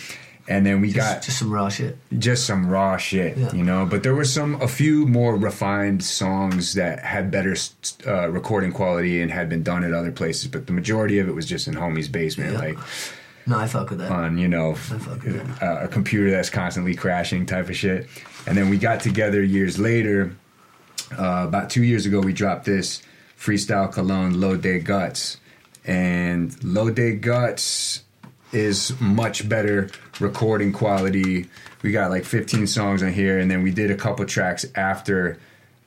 And then we Just, got just some raw shit. just some raw shit, Yeah. you know. But there were some, a few more refined songs that had better uh, recording quality and had been done at other places. But the majority of it was just in homie's basement, Yeah. like No, I fuck with that. on, you know, uh, a computer that's constantly crashing type of shit. And then we got together years later. Uh, about two years ago, we dropped this freestyle cologne, Low Day Guts, and Low Day Guts is much better recording quality. We got like 15 songs on here, and then we did a couple tracks after.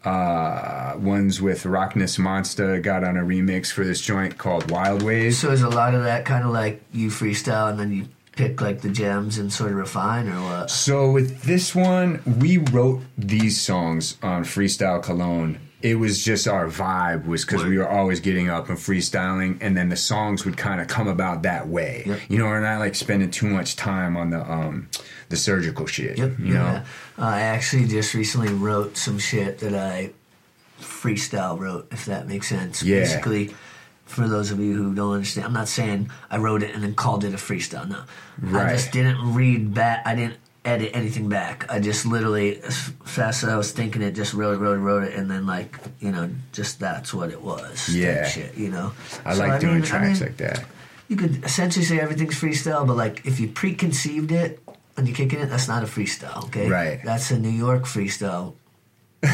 Uh, ones with Rockness Monster got on a remix for this joint called Wild Ways. so is a lot of that kind of like you freestyle and then you pick like the gems and sort of refine or what? So with this one, we wrote these songs on Freestyle Cologne. It was just our vibe was because we were always getting up and freestyling, and then the songs would kind of come about that way. Yep. You know, we're not like spending too much time on the um the surgical shit. Yep. You know. yeah. Uh, I actually just recently wrote some shit that I freestyle wrote, if that makes sense. Yeah. Basically, for those of you who don't understand, I'm not saying I wrote it and then called it a freestyle. No. I just didn't read back. I didn't edit anything back. I just literally, as fast as I was thinking it, just wrote it, wrote it, and then like, you know, just that's what it was. Yeah. Shit, you know? I So, like doing mean- I tracks mean, like that. you could essentially say everything's freestyle, but like if you preconceived it and you're kicking it, that's not a freestyle, okay? Right. That's a New York freestyle. <laughs>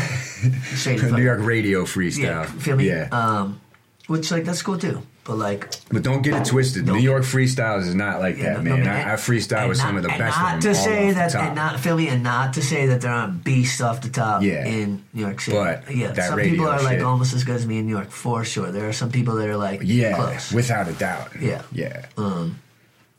Straight New York radio Yeah, freestyle. feel me? Yeah. Um, which like that's cool too. But like, But don't get it twisted. New York freestyles is not like Yeah, that, no, man. no, I, I freestyle with some of the and best Not of to them. say that, and not feel me, and not to say that there aren't beasts off the top Yeah. in New York City. But yeah, some people are like almost as good as me in New York for sure. There are some people that are like yeah, close, without a doubt. Yeah. yeah. Um,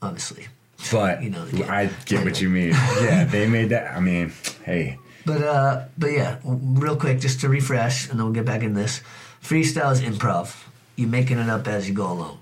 obviously. But you know. I get what you mean. <laughs> Yeah, they made that. I mean, hey, But uh, but yeah, real quick, just to refresh, and then we'll get back in this. Freestyle is improv. You're making it up as you go along.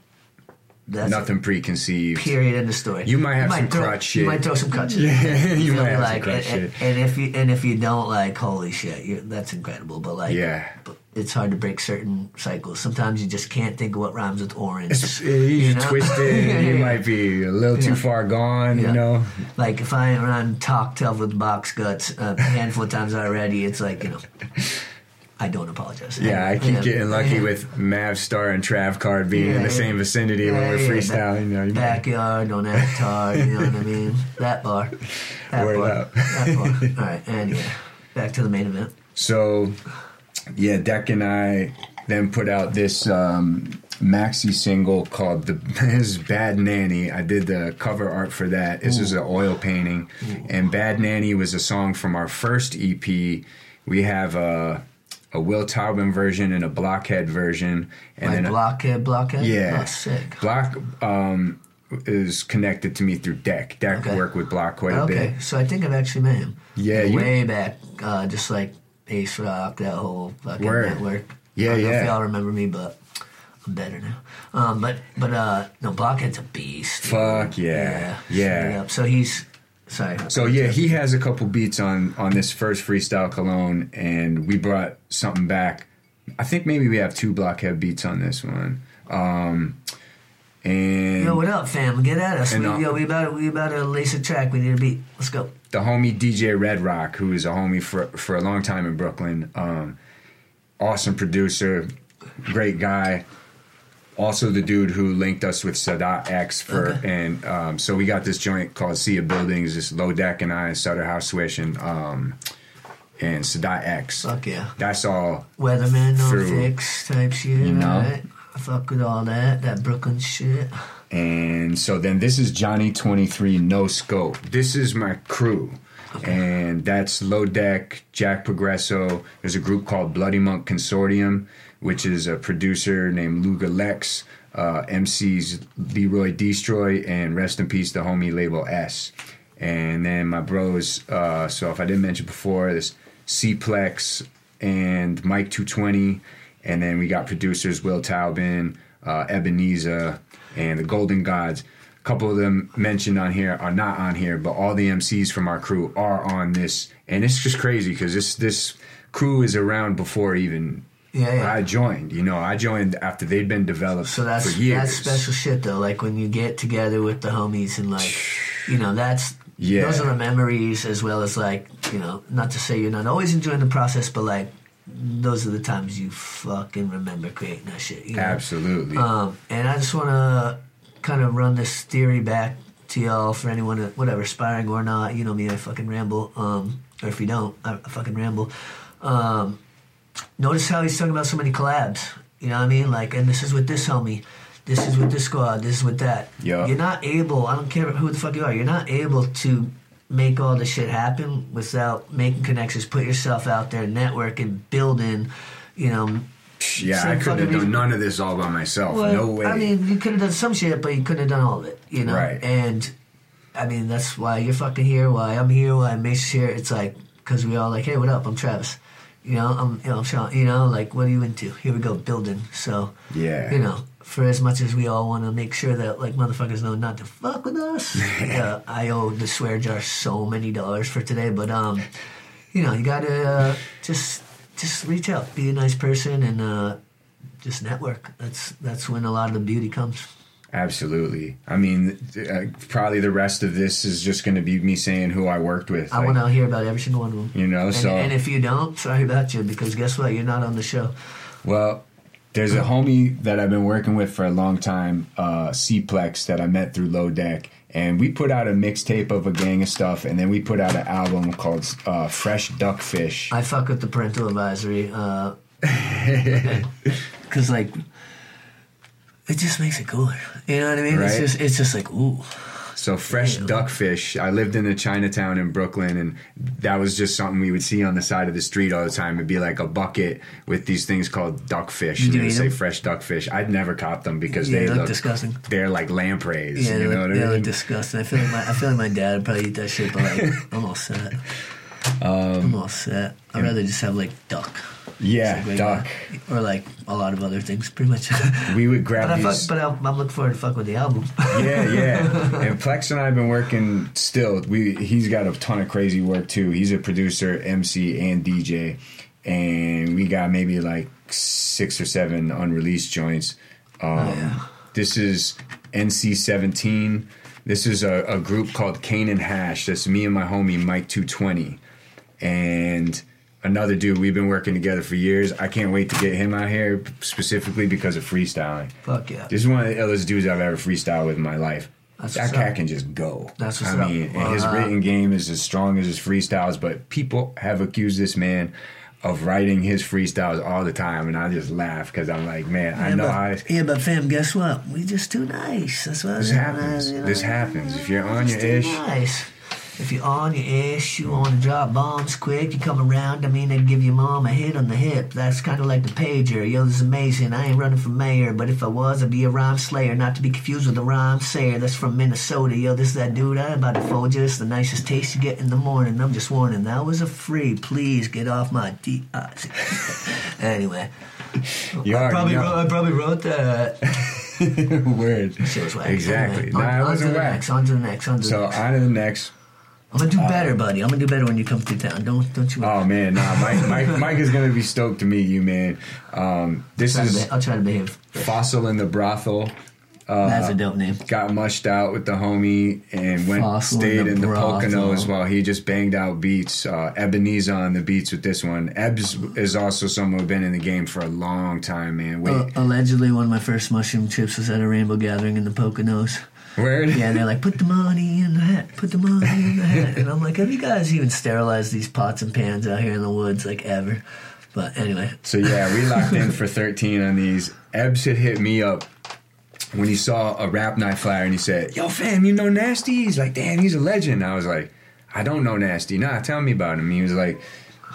That's nothing preconceived. Period. In the story. You might have some throw, crotch shit. You might throw some crutch. Yeah, <laughs> you feel might have some like, crutch and, shit. and if you and if you don't like, holy shit, you're, that's incredible. But like, Yeah. but it's hard to break certain cycles. Sometimes you just can't think of what rhymes with orange. It's, you know? twisted. Yeah, you <laughs> yeah. might be a little too Yeah. far gone. You know. Like if I run talk tough with box guts a handful of times already, it's like you know, <laughs> I don't apologize. Yeah, I keep Yeah. getting lucky with Mav Star and Trav Card being Yeah, in the yeah. same vicinity when we're yeah, freestyling. You know, you backyard, act hard. You know what I mean? <laughs> That bar. That Word bar. up. That bar. <laughs> All right, anyway, back to the main event. So, yeah, Deck and I then put out this um, maxi single called "The <laughs> His Bad Nanny." I did the cover art for that. This is an oil painting, and "Bad Nanny" was a song from our first EP. We have a a Will Taubman version and a Blockhead version, and Like then a- blockhead, blockhead. yeah, Oh, sick. Block um, is connected to me through Deck. Deck Okay. worked with Block quite a Okay, bit. so I think I've actually met him. Yeah, you- way back, uh, just like Aesop Rock, that whole fucking Word. network. Yeah, I don't know. If y'all remember me, but I'm better now. Um, but but uh, no, Blockhead's a beast. Fuck yeah. Yeah. up. So he's sorry. So yeah, he has a couple beats on on this first freestyle cologne, and we brought something back. I think maybe we have two blockhead beats on this one. Um, and Yo, what up, fam? Get at us. We, uh, yo, we about to, we about to lace a track. We need a beat. Let's go. the homie DJ Red Rock, who is a homie for for a long time in Brooklyn. Um, awesome producer, great guy. Also, the dude who linked us with Sadat X for, Okay. and um, so we got this joint called Sea of Buildings. This low deck and I, and Sutter House Swish, and um, and Sadat X. Fuck yeah. That's all. Weatherman, no fix type shit. You know? Right? I fuck with all that. That Brooklyn shit. And so then this is Johnny 23 No Scope. This is my crew. And that's Low Deck, Jack Progresso. There's a group called Bloody Monk Consortium, which is a producer named Luga Lex, uh, MCs Leroy Destroy, and rest in peace, the homie Label S. And then my bros, uh, so if I didn't mention before, this C-Plex and Mike 220. And then we got producers Will Taubin, uh, Ebenezer, and the Golden Gods. Couple of them mentioned on here are not on here, but all the MCs from our crew are on this, and it's just crazy because this this crew is around before even Yeah, yeah. I joined. You know, I joined after they'd been developed So that's for years. that's special shit though. Like when you get together with the homies and like, <sighs> you know, that's Yeah. those are the memories as well as like, you know, not to say you're not always enjoying the process, but like those are the times you fucking remember creating that shit. You know? Absolutely. Um, and I just want to kind of run this theory back to y'all for anyone, whatever, aspiring or not. You know me, I fucking ramble. Um, or if you don't, I, I fucking ramble. Um, notice how he's talking about so many collabs. You know what I mean? Like, and this is with this homie. This is with this squad. This is with that. Yeah. You're not able. I don't care who the fuck you are. You're not able to make all this shit happen without making connections. Put yourself out there, networking, building. You know, yeah, some I couldn't have done reason- none of this all by myself. well, no way. I mean, you could have done some shit, but you couldn't have done all of it. You know, Right. and I mean that's why you're fucking here, why I'm here, why Mason's here. It's like because we all like, hey, what up? I'm Travis. You know, I'm you know, I'm Shaun. You know, like what are you into? Here we go, building. So Yeah. you know, for as much as we all want to make sure that like motherfuckers know not to fuck with us, <laughs> uh, I owe the swear jar so many dollars for today. But um, you know, you gotta uh, just just reach out, be a nice person, and uh, just network. That's that's when a lot of the beauty comes. Absolutely. I mean, uh, probably the rest of this is just going to be me saying who I worked with. I Like, want to hear about every single one of them. You know, and, so- and if you don't, sorry about you because guess what? You're not on the show. Well, there's a homie that I've been working with for a long time, uh, C-Plex, that I met through Low Deck. And we put out a mixtape of a gang of stuff, and then we put out an album called uh, Fresh Duckfish. I fuck with the parental advisory. Uh, <laughs> Because, like, it just makes it cooler. You know what I mean? It's just it's just like ooh. So fresh Yeah. duckfish. I lived in a Chinatown in Brooklyn, and that was just something we would see on the side of the street all the time. It'd be like a bucket with these things called duckfish, and they say fresh duckfish. I'd never caught them because Yeah, they they look look disgusting. They're like lampreys. Yeah, you they know look, what I they mean? look disgusting. I feel like my I feel like my dad would probably eat that shit, but like I'm all set. <laughs> Um, I'm all set. I'd rather just have like duck. Yeah, like duck. Or like a lot of other things, pretty much. <laughs> We would grab but I these. fuck, but I'm, looking forward to fuck with the album. yeah, yeah. <laughs> And Plex and I have been working still. We he's got a ton of crazy work too. He's a producer, MC, and DJ, and we got maybe like six or seven unreleased joints. Um, yeah. This is NC seventeen. This is a, a group called Kane and Hash. That's me and my homie Mike Two Twenty, and another dude. We've been working together for years. I can't wait to get him out here specifically because of freestyling. Fuck yeah. This is one of the illest dudes I've ever freestyled with in my life. That's that cat up. can just go. That's what's I up. mean, Well, his uh, written game is as strong as his freestyles, but people have accused this man of writing his freestyles all the time, and I just laugh because I'm like, man, I know but, how yeah, but fam, guess what? We just too nice. That's what this happens. you know? This happens. If you're on your too ish, Nice. If you're on your ish, you want to drop bombs quick, you come around, I mean, they give your mom a hit on the hip. That's kind of like the pager. Yo, this is amazing. I ain't running for mayor, but if I was, I'd be a rhyme slayer. Not to be confused with a rhyme sayer. That's from Minnesota. Yo, this is that dude. I am about to fold you. It's the nicest taste you get in the morning. I'm just warning. That was a free. Please get off my D. Uh, <laughs> anyway. you already Probably know. wrote, I probably wrote that. <laughs> Word. Shit was whack. Exactly. Anyway, Nah, on, it on to the next. On to the next. On to So the next. on to the next. I'm gonna do better, buddy. I'm gonna do better when you come through town. Don't don't you? Oh man, nah, Mike, <laughs> Mike, Mike is gonna be stoked to meet you, man. Um, this to is be- I'll try to behave. Fossil in the Brothel. That's a dope name. got mushed out with the homie and went Fossil in stayed the in the. Poconos while he just banged out beats. Uh, Ebenezer on the beats with this one. Ebs is also someone who's been in the game for a long time, man. Wait, Uh, allegedly, one of my first mushroom trips was at a rainbow gathering in the Poconos. Word? Yeah, and they're like, "Put the money in the hat. Put the money in the hat." And I'm like, "Have you guys even sterilized these pots and pans out here in the woods like ever?" But anyway, So yeah, we locked in for 13 on these. Ebs had hit me up when he saw a rap night flyer and he said, "Yo, fam, you know Nasty?" He's like, "Damn, he's a legend." I was like, "I don't know Nasty. Nah, tell me about him." He was like,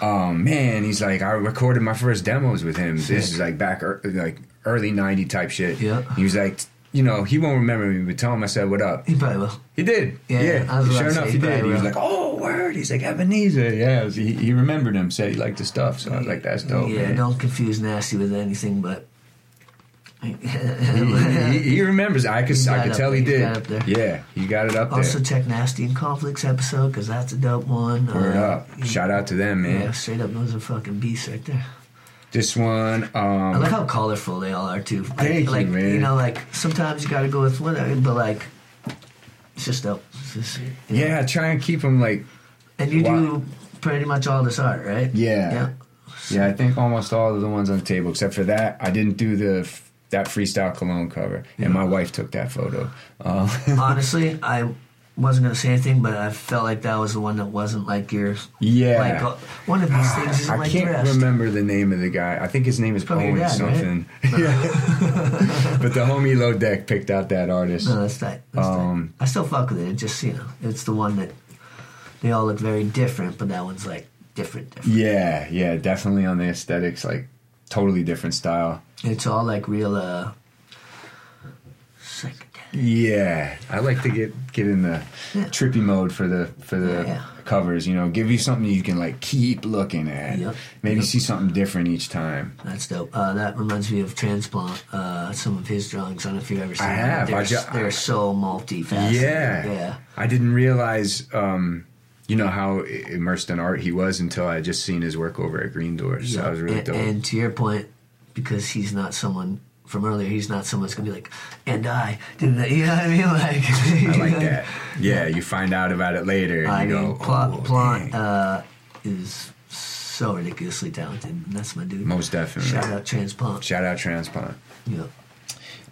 "Um, man," he's like, "I recorded my first demos with him. This is like back ear- like early '90 type shit." Yeah. He was like. You know, he won't remember me, but tell him I said what up. he probably will. He did. Yeah, Yeah. Was Sure enough, he he did. probably He was like, oh, word. He's like, Ebenezer. Yeah. He, he remembered him, said he liked the stuff. So I was like, that's dope. yeah, man. don't confuse nasty with anything, but. he, he, he remembers. I could, I could tell there, he did. got up there. Yeah, he got it up Also there. Also, check Nasty and Conflicts episode because that's a dope one. Word Uh, up! Shout out to them, man. Yeah, straight up, those are fucking beasts right there. This one, I um, like how colorful they all are too. Like, Thank you, like, man. know, like sometimes you gotta go with whatever, but like it's just dope. It's just, you know. yeah, try and keep them like. and you Wow. do pretty much all this art, right? Yeah. Yeah. Yeah, I think almost all of the ones on the table, except for that, I didn't do the f- that freestyle cologne cover, and my wife took that photo. Um, <laughs> Honestly, I wasn't gonna say anything, but I felt like that was the one that wasn't like yours. yeah, like uh, one of these things isn't I like can't the rest. remember the name of the guy. I think his name is Probably Owen dad, right? something. <laughs> Yeah. <laughs> but the homie Low Deck picked out that artist. No, that's tight. That's Um, tight. I still fuck with it. It just you know, it's the one that they all look very different, but that one's like different. different. Yeah, yeah, definitely on the aesthetics, like totally different style. It's all like real uh. Yeah, I like to get get in the trippy mode for the for the Yeah. covers. You know, give you something you can like keep looking at. Yep. Maybe Yep. see something different each time. That's dope. Uh, that reminds me of Transplant. Uh, some of his drawings. I don't know if you've ever seen them. have. They're, I ju- they're so multifaceted. Yeah, Yeah. I didn't realize, um, you know, how immersed in art he was until I just seen his work over at Green Doors. So Yeah. that was really and, dope. and to your point, because he's not someone from earlier, he's not someone that's gonna be like, and I did that. You know what I mean? <laughs> Like, I like that. Yeah, you find out about it later, I you mean, go, Plot, oh, Plot uh, is so ridiculously talented. And that's my dude. Most definitely. Shout out Transplant. Shout out Transplant. Yeah.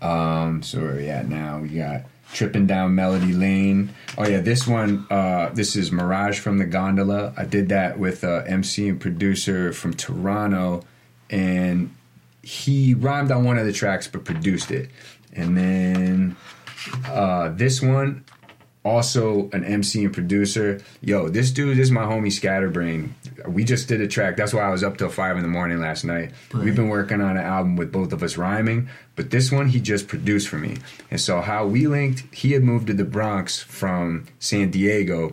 Um, so where are we at now? We got tripping down Melody Lane. Oh yeah, this one. Uh, this is Mirage from the Gondola. I did that with uh, MC and producer from Toronto, and he rhymed on one of the tracks but produced it. and then uh, this one also an MC and producer. Yo, this dude this is my homie Scatterbrain. We just did a track. That's why I was up till five in the morning last night. We've been working on an album with both of us rhyming, but this one he just produced for me. And so how we linked, he had moved to the Bronx from San Diego.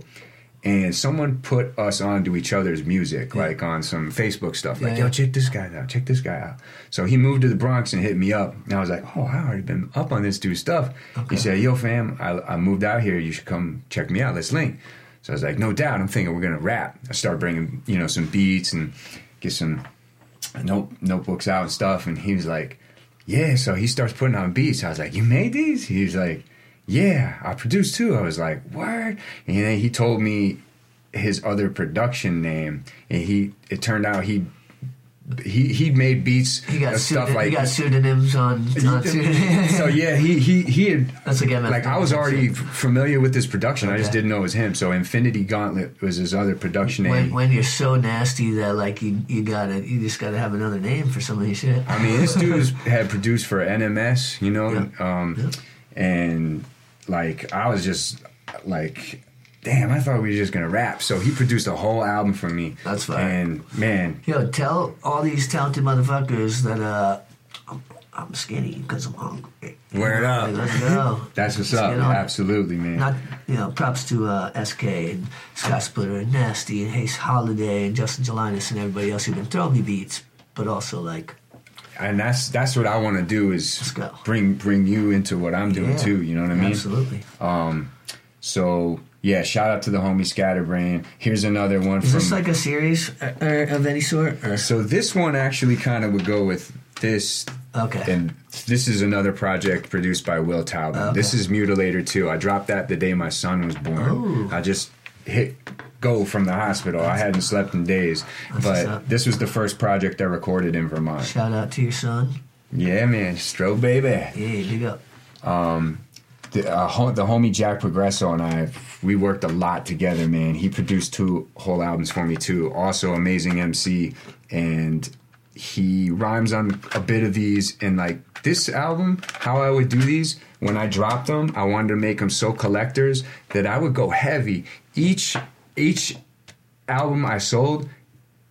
And someone put us onto each other's music, like on some Facebook stuff. Like, Yeah. yo, check this guy out, check this guy out. So he moved to the Bronx and hit me up. And I was like, oh, I already been up on this dude's stuff. He said, yo, fam, I, I moved out here. You should come check me out. Let's link. So I was like, no doubt. I'm thinking we're gonna rap. I start bringing, you know, some beats and get some note, notebooks out and stuff. And he was like, yeah. So he starts putting on beats. I was like, you made these? He was like, yeah, I produced too. I was like, what? And then he told me his other production name, and he it turned out he he he made beats He got stuff like he got pseudonyms on. <laughs> so yeah, he he he had That's again like I was already so- familiar with this production. I just didn't know it was him. So Infinity Gauntlet was his other production name. when, when you're so nasty that like you you gotta you just gotta have another name for some of these shit. I mean, this <laughs> dude had produced for NMS, you know, um, and like I was just like, damn, I thought we were just gonna rap. So he produced a whole album for me. That's fine. And man, Yo, tell all these talented motherfuckers that uh, I'm, I'm skinny because I'm hungry. You Word know, up. like, let's go. <laughs> that's what's up. Absolutely, man. Not you know, props to uh, Es-K and Skysplitter and Nasty and Haste Holiday and Justin Jelinas and everybody else who've been throwing me beats, but also like and that's that's what I want to do is bring bring you into what I'm doing yeah, too. You know what I mean? Absolutely. Um, So yeah, shout out to the homie Scatterbrain. Here's another one Is from. this like a series uh, uh, of any sort? Or? so this one actually kind of would go with this Okay. And this is another project produced by Will Talbot. Okay. This is Mutilator 2. I dropped that the day my son was born. Ooh. I just hit go from the hospital. I hadn't slept in days. but this was the first project I recorded in Vermont. Shout out to your son. Yeah, man. Stro baby. Yeah, big up. Um, The, uh, ho- the homie Jack Progresso and I, we worked a lot together, man. He produced two whole albums for me, too. Also, amazing MC. And he rhymes on a bit of these. And like this album, how I would do these, when I dropped them, I wanted to make them so collectors that I would go heavy. Each, each album I sold,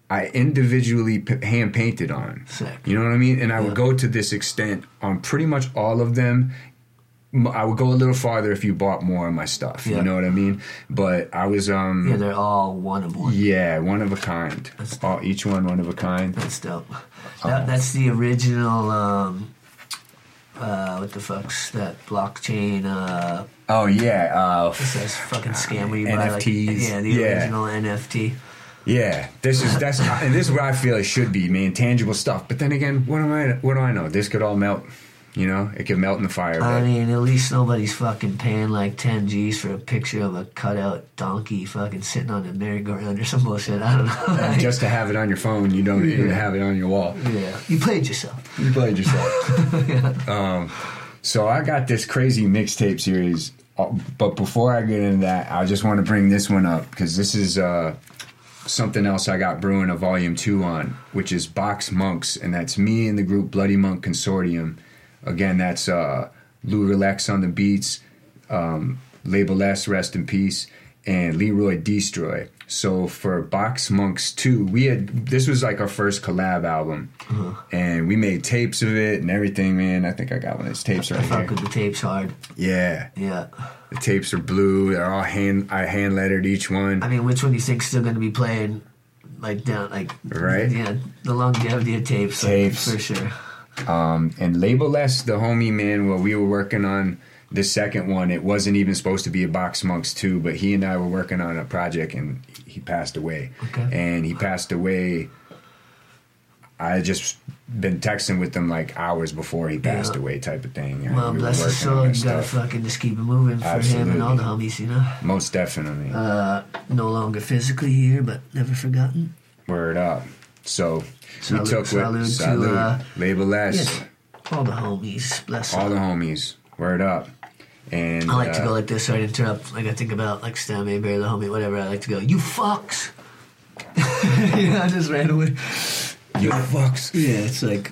I individually p- hand painted on. Sick. You know what I mean? And I would go to this extent on pretty much all of them. I would go a little farther if you bought more of my stuff. Yeah. You know what I mean? But I was um Yeah, they're all one of one. yeah, one of a kind. That's- All, each one one of a kind. That's dope. That, that's the original. Um, uh, what the fuck's that blockchain? Uh, Oh yeah, uh, it says fucking scam where you buy like NFTs. yeah, the Yeah. original NFT. yeah. This is that's and this is where I feel it should be, man. Tangible stuff. But then again, what do I what do I know? This could all melt. You know, it could melt in the fire. I but- mean, at least nobody's fucking paying like ten G's for a picture of a cutout donkey fucking sitting on a merry-go-round or some bullshit. I don't know. and just to have it on your phone, you don't even have it on your wall. yeah, you played yourself. You played yourself. <laughs> um, so I got this crazy mixtape series, uh, but before I get into that, I just want to bring this one up because this is uh, something else I got brewing a volume two on, which is Box Monks, and that's me and the group Bloody Monk Consortium. Again, that's uh, Lou Relax on the beats, um, Label S, rest in peace, and Leroy Destroy. So for Box Monks 2, we had this was like our first collab album, and we made tapes of it and everything. Man, I think I got one of these tapes I right fuck here. with the tapes hard. Yeah, Yeah. the tapes are blue. They're all hand. I hand lettered each one. I mean, which one do you think's still going to be playing? Like down, like Right. Yeah, the longevity of tapes, like, Tapes. for sure. Um, and Label S, the homie man, while we were working on the second one, it wasn't even supposed to be a Box Monks 2, but he and I were working on a project and he passed away. Okay. And he passed away. I had just been texting with him like hours before he passed Yeah. away, type of thing. Well, We bless his soul. You gotta fucking just keep it moving for him and all the homies, you know. Most definitely. Uh, no longer physically here, but never forgotten. Word up. So we took salute with to, salute, uh, Label S, Yeah, all the homies. Bless all them. the homies. Word up. And I like to uh, go like this. Sorry to interrupt. Like I think about like Stan Mayberry, the homie, whatever. I like to go, you fucks. <laughs> yeah, just randomly. you fucks. Yeah, it's like,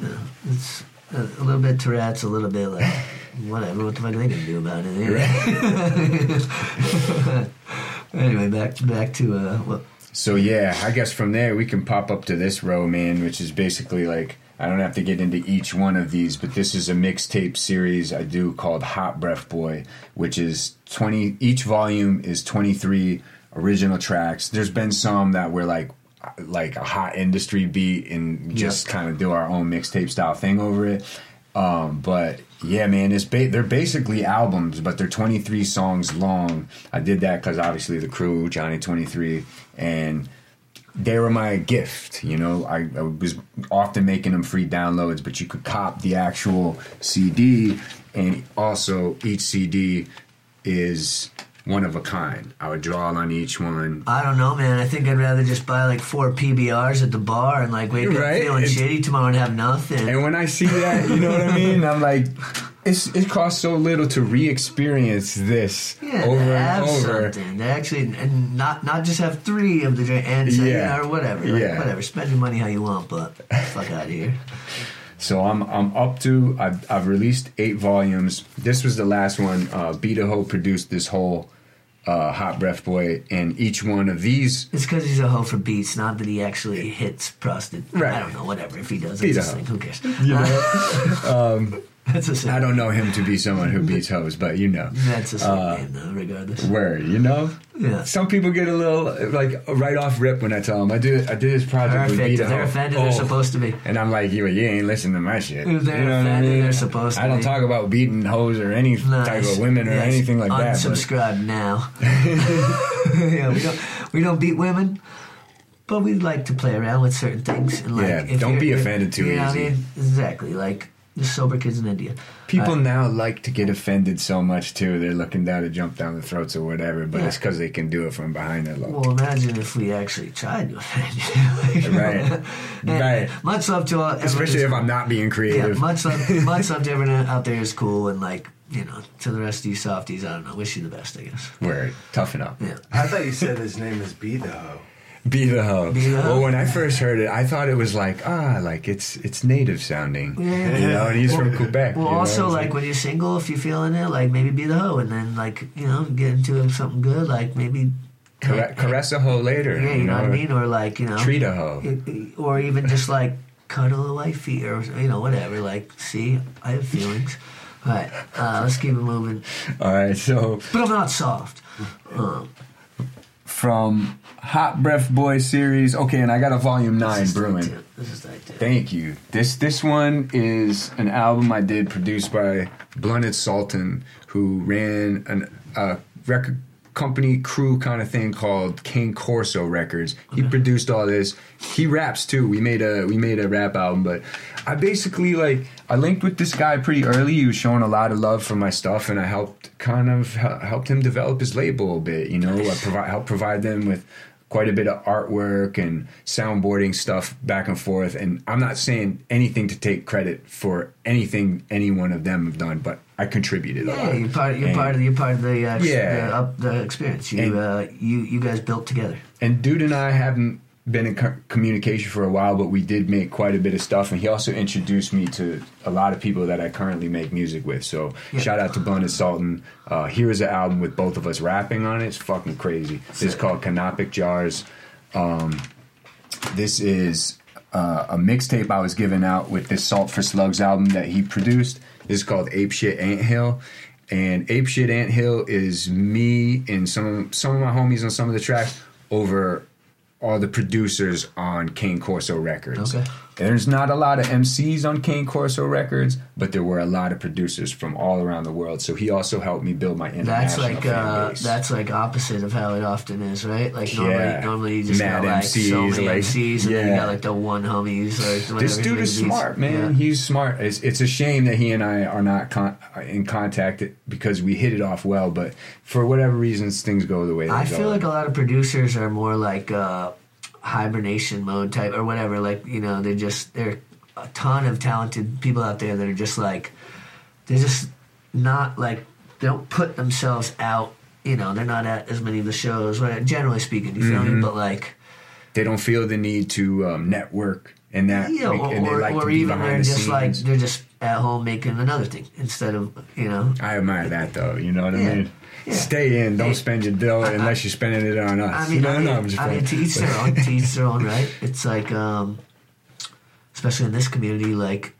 you know, it's a, a little bit Tourette's, a little bit like <laughs> whatever. What the fuck are they gonna do about it? <laughs> anyway, back back to uh, what So yeah, I guess from there we can pop up to this row, man, which is basically like I don't have to get into each one of these, but this is a mixtape series I do called Hot Breath Boy, which is twenty. Each volume is twenty three original tracks. There's been some that were like like a hot industry beat and just Yep. kind of do our own mixtape style thing over it. Um, but yeah, man, it's ba- they're basically albums, but they're 23 songs long. I did that because obviously the crew, Johnny 23, and they were my gift. You know, I, I was often making them free downloads, but you could cop the actual CD, and also each CD is one of a kind. I would draw on each one. I don't know, man. I think I'd rather just buy like four PBRs at the bar and like wake up Right? feeling It's- shitty tomorrow and have nothing. And when I see that, you know what I mean? I'm like, it's it costs so little to re-experience this yeah, over and over. something. To actually, and not not just have three of the drink and say, Yeah. or whatever. Like, Yeah. whatever. Spend your money how you want, but fuck out of here. <laughs> So I'm I'm up to I've, I've released eight volumes. This was the last one. Uh, Beta Ho produced this whole uh, Hot Breath Boy, and each one of these. It's because he's a hoe for beats, not that he actually hits prostitute. Right. I don't know, whatever. If he does, it's a his Who cares? You know, <laughs> That's a sick. I don't know him to be someone who beats hoes, but you know, That's a sick Uh, name, though. Regardless. word. You know, Yeah. some people get a little like right off rip when I tell them I do I did this project with Perfect. Beta If they're offended, Oh. they're supposed to be. And I'm like, you, you ain't listening to my shit. If they're you know what I mean? they're supposed to I don't be. talk about beating hoes or any Nice. type of women or anything like that. but- Unsubscribe now. <laughs> yeah, we don't we don't beat women, but we like to play around with certain things. And like, Yeah, don't be offended too you know I mean? Exactly. Like the sober kids in India. People Uh, now like to get offended so much too. They're looking down to jump down the throats or whatever, but Yeah. it's because they can do it from behind their logo. well, imagine if we actually tried to offend you. <laughs> Right. And Right. Much love to all. Especially if I'm not being Yeah, creative. much love, <laughs> much love to everyone out there is cool, and like you know, to the rest of you softies, I don't know. Wish you the best, I guess. Word. Toughen up. Yeah. I thought you said his name is B though. Be the hoe. Be the hoe. Well, when I first heard it, I thought it was like ah, like it's it's native sounding. Yeah. You know, and he's from Quebec. Well, you know, also it's like when you're single, if you're feeling it, like maybe be the hoe, and then like you know get into something good, like maybe caress, caress a hoe later. yeah, you know what I mean, or like you know Treat a hoe. or even just like cuddle a wifey or you know whatever. Like, see, I have feelings. All right, uh, let's keep it moving. All right, so But I'm not soft. Um, from Hot Breath Boy series. Okay, and I got a volume nine brewing. This is too. Thank you. This this one is an album I did produced by Blunted Sultan, who ran an a record company crew kind of thing called King Corso Records. He produced all this. He raps too. We made a we made a rap album, but I basically like I linked with this guy pretty early. He was showing a lot of love for my stuff, and I helped kind of helped him develop his label a bit. You know, I provide helped provide them with quite a bit of artwork and soundboarding stuff back and forth. And I'm not saying anything to take credit for anything any one of them have done, but I contributed a Yeah, lot. you're part. You're And- part of. You're part of the uh, Yeah. the, up, the experience. You And- uh, you you guys built together. And Dude and I haven't been in co- communication for a while, but we did make quite a bit of stuff. And he also introduced me to a lot of people that I currently make music with. So Yeah. shout out to Blunted Sultan. Uh, here's an album with both of us rapping on it. It's fucking crazy. This is called Canopic Jars. Um, this is uh, a mixtape I was giving out with this Salt for Slugs album that he produced. This is called Ape Shit Anthill. And Ape Shit Anthill is me and some some of my homies on some of the tracks over all the producers on Kane Corso Records. Okay. There's not a lot of MCs on Kane Corso Records, but there were a lot of producers from all around the world. So he also helped me build my international That's like uh, that's like opposite of how it often is, right? Like normally, Yeah. normally you just Mad got like so many like- MCs, and then you got like the one homies. Whatever This dude is smart, man. yeah. He's smart. It's, it's a shame that he and I are not con- in contact because we hit it off well, but for whatever reasons, things go the way they I go. feel like a lot of producers are more like uh, hibernation mode type or whatever. Like you know, they're just they're a ton of talented people out there that are just like they're just not like they don't put themselves out. You know, they're not at as many of the shows. Generally speaking, you feel Mm-hmm. me? But like, they don't feel the need to um, network and that Yeah, like, or, and they like or to be even they're the just like scenes. they're just at home making another thing instead of you know. I admire that though. You know what I mean? yeah. Stay in. Don't spend your dough I- unless you're spending it on us. I mean, no, I mean, no, I'm just I mean, to each their own. To each their own, right? It's like, um, especially in this community, like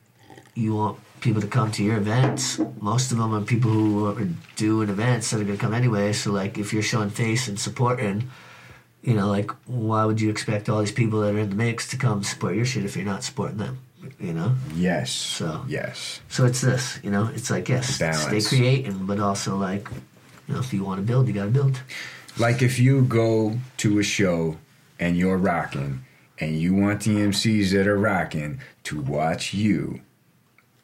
you want people to come to your events. Most of them are people who are doing events that are going to come anyway. So, like, if you're showing face and supporting, you know, like, why would you expect all these people that are in the mix to come support your shit if you're not supporting them? You know. Yes. So- yes. So it's this, you know. It's like yes, Balance. stay creating, but also like, you know, if you want to build, you got to build. Like if you go to a show and you're rocking, and you want the MCs that are rocking to watch you,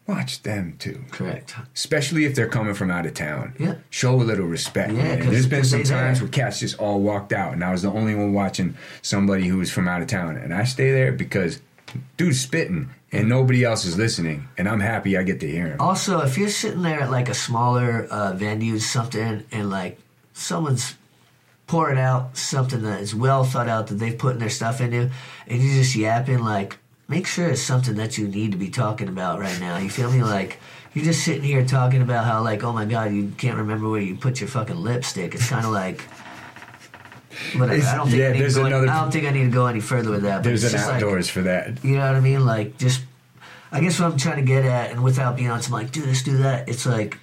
watch them too. Correct. Especially if they're coming from out of town. Yeah. Show a little respect. Yeah, There's been some times where cats just all walked out, and I was the only one watching somebody who was from out of town. And I stay there because dude's spitting, and nobody else is listening, and I'm happy I get to hear him. Also, if you're sitting there at like a smaller uh, venue, something, and like someone's pouring out something that is well thought out that they've put in their stuff into, and you're just yapping, like, make sure it's something that you need to be talking about right now. You feel me? Like, you're just sitting here talking about how, like, oh my god, you can't remember where you put your fucking lipstick. It's kind of like. Whatever. It's- I don't think yeah, I need there's to go another- Any, I don't think I need to go any further with that. But There's it's an just like- outdoors for that. you know what I mean? Like, just, I guess what I'm trying to get at, and without being on some like, do this, do that, it's like,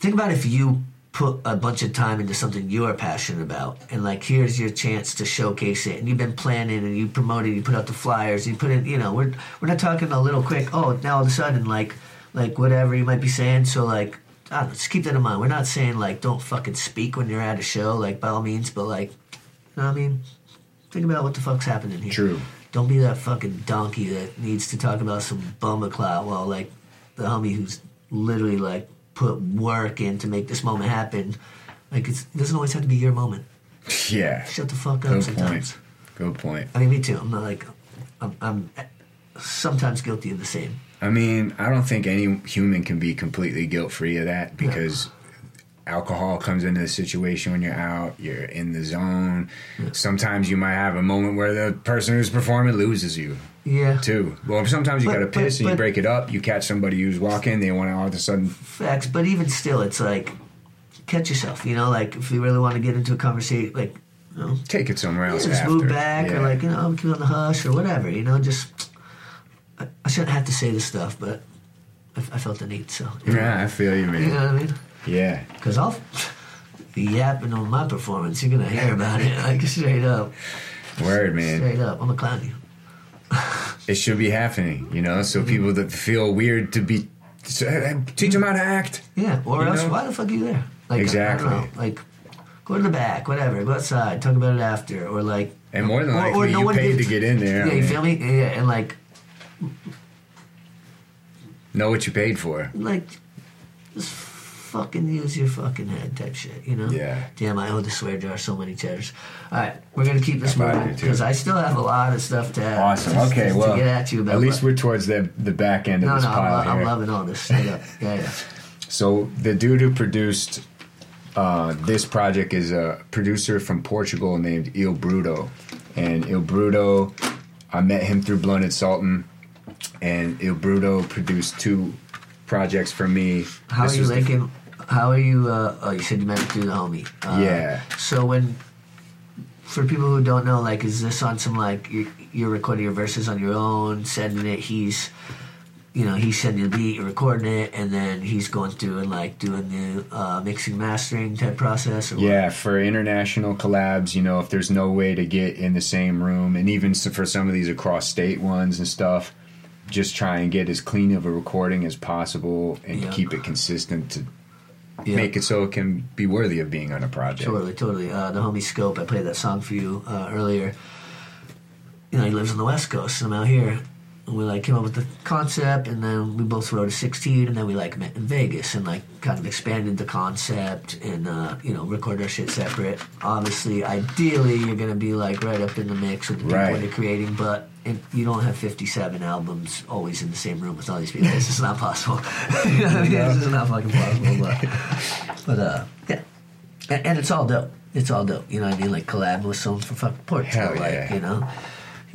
think about if you put a bunch of time into something you're passionate about, and like, here's your chance to showcase it, and you've been planning, and you promoted, you put out the flyers, you put in, you know, we're we're not talking a little quick. Oh, now all of a sudden, like, like whatever you might be saying. So like, I don't know, just keep that in mind. We're not saying like, don't fucking speak when you're at a show, like by all means, but like, you know what I mean? Think about what the fuck's happening here. True. Don't be that fucking donkey that needs to talk about some bummer clout while like the homie who's literally like put work in to make this moment happen. Like it's, it doesn't always have to be your moment. <laughs> Yeah. Shut the fuck up Good sometimes. point. Good point. I mean, me too. I'm not like I'm, I'm sometimes guilty of the same. I mean, I don't think any human can be completely guilt free of that because alcohol comes into the situation when you're out, you're in the zone. Sometimes you might have a moment where the person who's performing loses you Yeah. too. Well, sometimes you But- gotta but- piss and you but- break it up. You catch somebody who's walking, they want to all of a sudden. Facts, but even still, it's like catch yourself. You know, like if you really want to get into a conversation, like you know, Take it somewhere else. just after. move back Yeah. or like you know keep on the hush or whatever you know just I, I shouldn't have to say this stuff but I, I felt the need so know, Yeah, I feel you, man. you know what I mean Yeah. because I'll <laughs> be yapping on my performance you're gonna hear about it like straight up Word, man. straight up I'm a clown you It should be happening, you know. Mm-hmm. So people that feel weird to be, so, teach them how to act. yeah or else know? why the fuck are you there like Exactly. Know like go to the back whatever go outside talk about it after or like And more than or- or no you paid to get in there. yeah I you feel me yeah and like Know what you paid for. like just fucking use your fucking head type shit, you know? Yeah. Damn, I owe the swear jar so many cheddars. All right, we're gonna keep this I'm moving because I still have a lot of stuff to add. Awesome. to- Okay, to well, get at you about. at least we're towards the the back end of no, this no, I'm, pile lo- I'm loving all this. Straight up, yeah, yeah. <laughs> So the dude who produced uh, this project is a producer from Portugal named Il Bruto, and Il Bruto, I met him through Blunted Sultan, and Il Bruto produced two projects for me. How This are you the- linking? How are you? Uh, oh, you said you met through the homie. Uh, Yeah. So when, for people who don't know, like, is this on some like you're, you're recording your verses on your own, sending it? He's, you know, he's sending the beat, recording it, and then he's going through and like doing the uh, mixing, mastering type process. Or what? Yeah, for international collabs, you know, if there's no way to get in the same room, and even for some of these across state ones and stuff, just try and get as clean of a recording as possible and Yeah. keep it consistent to Yeah. make it so it can be worthy of being on a project. Totally, totally. Uh, the homie Scope, I played that song for you uh, earlier. You know, he lives on the West Coast, and I'm out here. We like came up with the concept, and then we both wrote a 16, and then we like met in Vegas and like kind of expanded the concept and uh, you know record our shit separate. Obviously, ideally, you're gonna be like right up in the mix with the people Right. you're creating, but and you don't have 57 albums always in the same room with all these people. It's just not possible. <laughs> you know what I mean? It's just not fucking possible. But, but uh, yeah. And, and it's all dope. It's all dope. You know what I mean? Like collab with someone from fucking Portugal. Hell like, yeah. you know?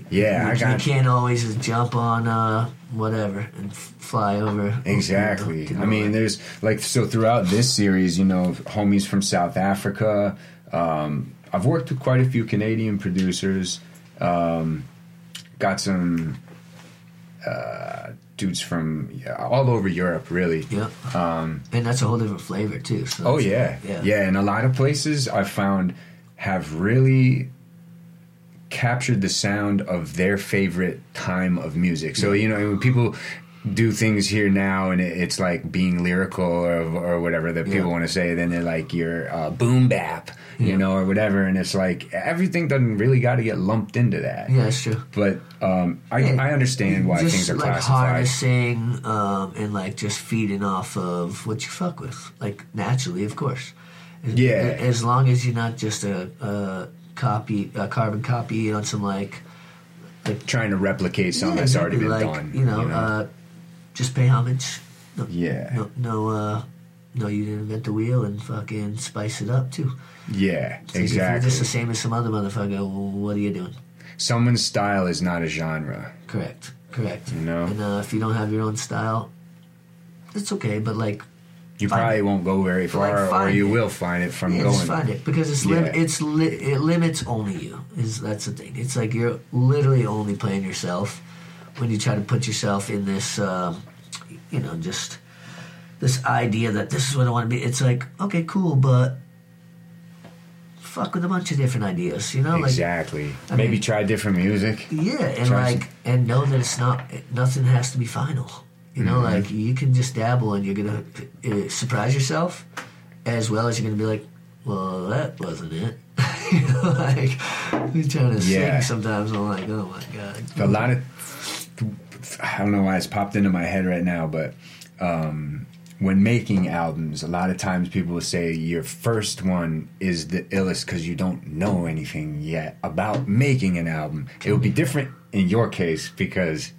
Yeah, you, I got you can't always just jump on uh, whatever and f- fly over. Exactly. I mean, there's like so throughout this series, you know, homies from South Africa. Um, I've worked with quite a few Canadian producers. Um, got some uh, dudes from yeah, all over Europe, really. yeah. Um, and that's a whole different flavor too. So Oh yeah. yeah, yeah, And a lot of places I've found have really captured the sound of their favorite time of music. So you know, when people do things here now, and it, it's like being lyrical or, or whatever that people Yeah. want to say, then they're like your uh, boom bap, you Yeah. know, or whatever, and it's like everything doesn't really got to get lumped into that. Yeah, that's true. But um, I, Yeah, I understand why just things are like classified. harnessing um, and like just feeding off of what you fuck with, like naturally, of course. As- Yeah. As long as you're not just a, a copy, a carbon copy on some like like Trying to replicate something yeah, that's already been exactly, like, done. You know, Uh, just pay homage. No, Yeah. No, no, uh, no, you didn't invent the wheel and fucking spice it up too. yeah, It's like If you're just the same as some other motherfucker, well, what are you doing? Someone's style is not a genre. Correct. Correct. You know? And uh, if you don't have your own style, it's okay. But like, You Find probably it. won't go very far, or you it. will find it from yeah, going. find it because it's lim- Yeah. it's li- it limits only you. Is that's the thing. It's like you're literally only playing yourself when you try to put yourself in this, um, you know, just this idea that this is what I want to be. It's like okay, cool, but fuck with a bunch of different ideas. You know, like Exactly. I Maybe mean- try different music. Yeah, and Try like, and know that it's not nothing has to be final. You know, Mm-hmm. like you can just dabble, and you're gonna uh, surprise yourself, as well as you're gonna be like, "Well, that wasn't it." <laughs> you know, like you're trying to Yeah. sing. Sometimes I'm like, "Oh my god." A lot of I don't know why it's popped into my head right now, but um, when making albums, a lot of times people will say your first one is the illest because you don't know anything yet about making an album. It will be different in your case because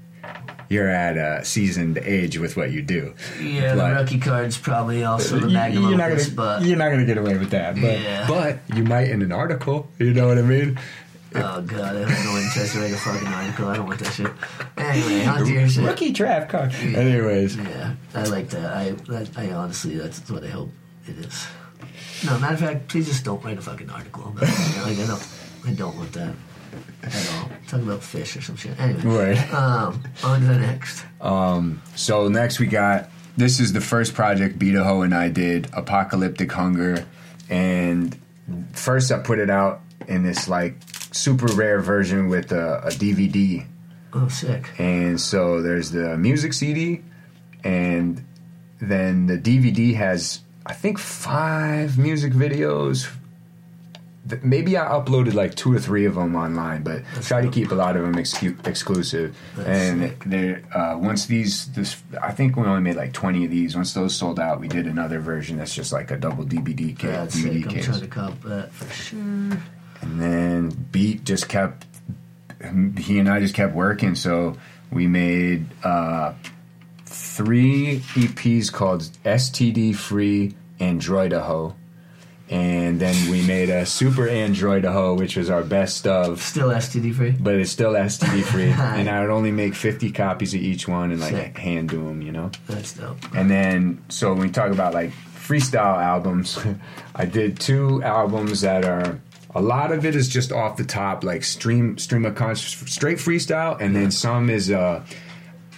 you're at a seasoned age with what you do. Yeah, the rookie card's probably also the magnum you're not gonna, but you're not gonna get away with that. But Yeah. but you might in an article. You know what I mean? oh god, I have no interest to write a fucking article. I don't want that shit. Anyway, on to your shit. Rookie draft card. Anyways, Yeah, I like that. I that, I honestly, that's what I hope it is. No, matter of fact, please just don't write a fucking article. About it. Like I don't, I don't want that at all. Talk about fish or some shit. Anyway, Right. um, on to the next. So next we got this is the first project Beataho and I did, Apocalyptic Hunger, and first I put it out in this like super rare version with a, a DVD, Oh, sick. and so there's the music CD, and then the DVD has I think five music videos. Th- Maybe I uploaded like two or three of them online, but try to keep a lot of them excu- exclusive. That's and sick. there, uh, once these, this, I think we only made like twenty of these. Once those sold out, we did another version that's just like a double DVD case. That's DVD sick. I'm case. trying to cop that for sure. And then Beat just kept, he and I just kept working. So we made uh, three EPs called STD Free Androidaho. And then we made a Super Androidaho, which was our best of, Still STD free. but it's still STD free. <laughs> and I would only make 50 copies of each one and like Sick. hand do them, you know? That's dope. And then, so when we talk about like freestyle albums, <laughs> I did two albums that are a lot of it is just off the top, like stream stream of con- straight freestyle, and then some is uh,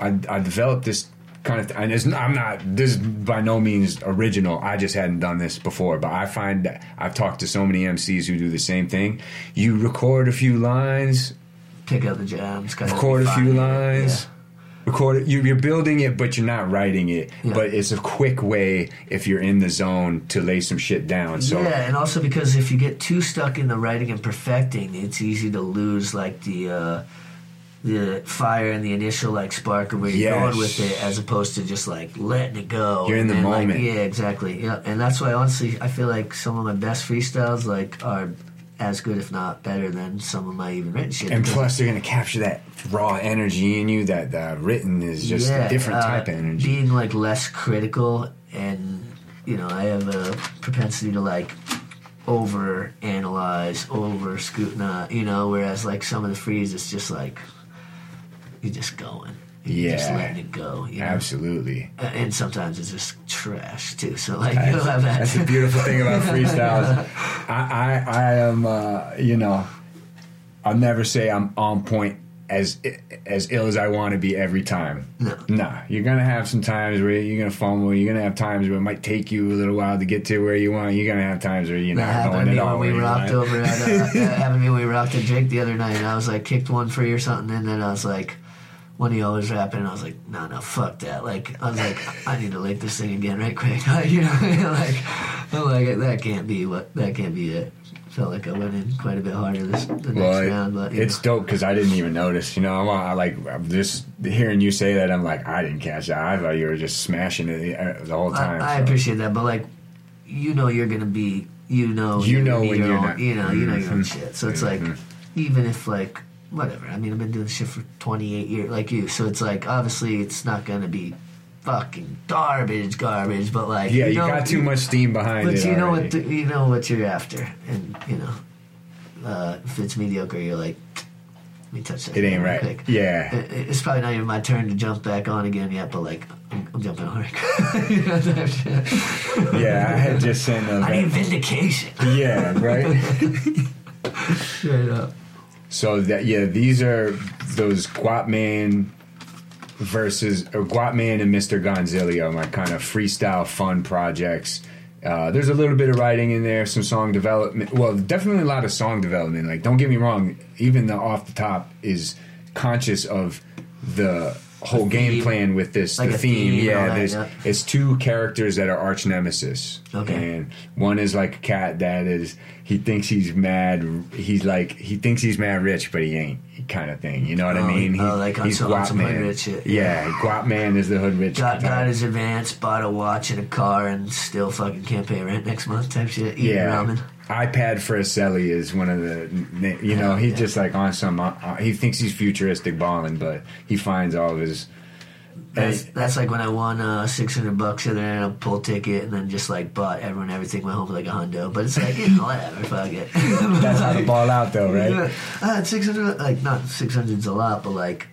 I, I developed this kind of, and it's I'm not this is by no means original. I just hadn't done this before, but I find that I've talked to so many MCs who do the same thing. You record a few lines, Pick out the jams. record a few lines. Record it. You, you're building it, but you're not writing it. Yeah. But it's a quick way if you're in the zone to lay some shit down. So yeah, and also because if you get too stuck in the writing and perfecting, it's easy to lose like the uh, the fire and the initial like spark of where you're Yes. going with it, as opposed to just like letting it go. You're in And the like, moment. yeah, exactly. Yeah, and that's why honestly, I feel like some of my best freestyles like are as good, if not better, than some of my even written shit. and plus they're gonna capture that raw energy in you. That the written is just a different uh, type of energy. Being like less critical, and you know, I have a propensity to like over analyze, over scrutinize, you know, whereas like some of the freeze it's just like you're just going. You're just Yeah. letting it go. You know? Absolutely. A- And sometimes it's just trash too. So like you'll have that. That's the beautiful thing about <laughs> freestyles. I, I, I am, uh, you know, I'll never say I'm on point as as ill as I want to be every time. No. Nah, you're gonna have some times where you're gonna fumble. You're gonna have times where it might take you a little while to get to where you want. You're gonna have times where you're That not going at all. when we rocked over at uh, that <laughs> happened to me we rocked at Drake the other night and I was like kicked one free or something and then I was like one of y'all was rapping and I was like no no fuck that like I was like I need to lick this thing again right quick <laughs> you know like I'm like that can't be what that can't be it felt like I went in quite a bit harder this the next it- round but it's know. dope because I didn't even notice. You know, I'm, I like I'm just hearing you say that. I'm like, I didn't catch that. I thought you were just smashing it uh, the whole time. I, I so. appreciate that but like you know you're gonna be you know You know when you're own, not- you know you know your own Mhm. shit so it's like even if like whatever I mean I've been doing this shit for 28 years like you so it's like obviously it's not gonna be fucking garbage garbage but like Yeah, you, know- got too much steam behind but it. you know already. what the, you know what you're after and you know uh, if it's mediocre you're like let me touch that It ain't right. quick. Yeah. It- it's probably not even my turn to jump back on again yet but like I'm, I'm jumping on it <laughs> You know. Yeah, I had just sent I need <laughs> vindication. yeah, right. <laughs> Straight up. So that yeah, these are those Guapman versus or Guapman and Mr. Gonzilio, my kind of freestyle fun projects. Uh, there's a little bit of writing in there, some song development. Well, definitely a lot of song development. Like, don't get me wrong, even the off the top is conscious of the whole game theme. plan with this. Like the theme, theme yeah. that, yeah. it's two characters that are arch nemesis. Okay. And one is like a cat that is he thinks he's mad. He's like he thinks he's mad rich, but he ain't. Kind of thing, you know what Oh, I mean? He- oh, like he's some- Guap some man. rich Yeah, Guap man is the hood rich. Got, got his advance, bought a watch and a car, and still fucking can't pay rent next month type shit. Eating yeah, ramen. iPad for a celly is one of the. You know, he's just like on some. Uh, he thinks he's futuristic balling, but he finds all of his. That's, and- that's like when I won uh, 600 bucks the other night on a pull ticket and then just like bought everyone everything, went home with like a hundo. But it's like, you know, whatever, fuck it. <laughs> that's how to ball out, though, right? <laughs> Yeah. Uh, 600, like, not 600's a lot, but like,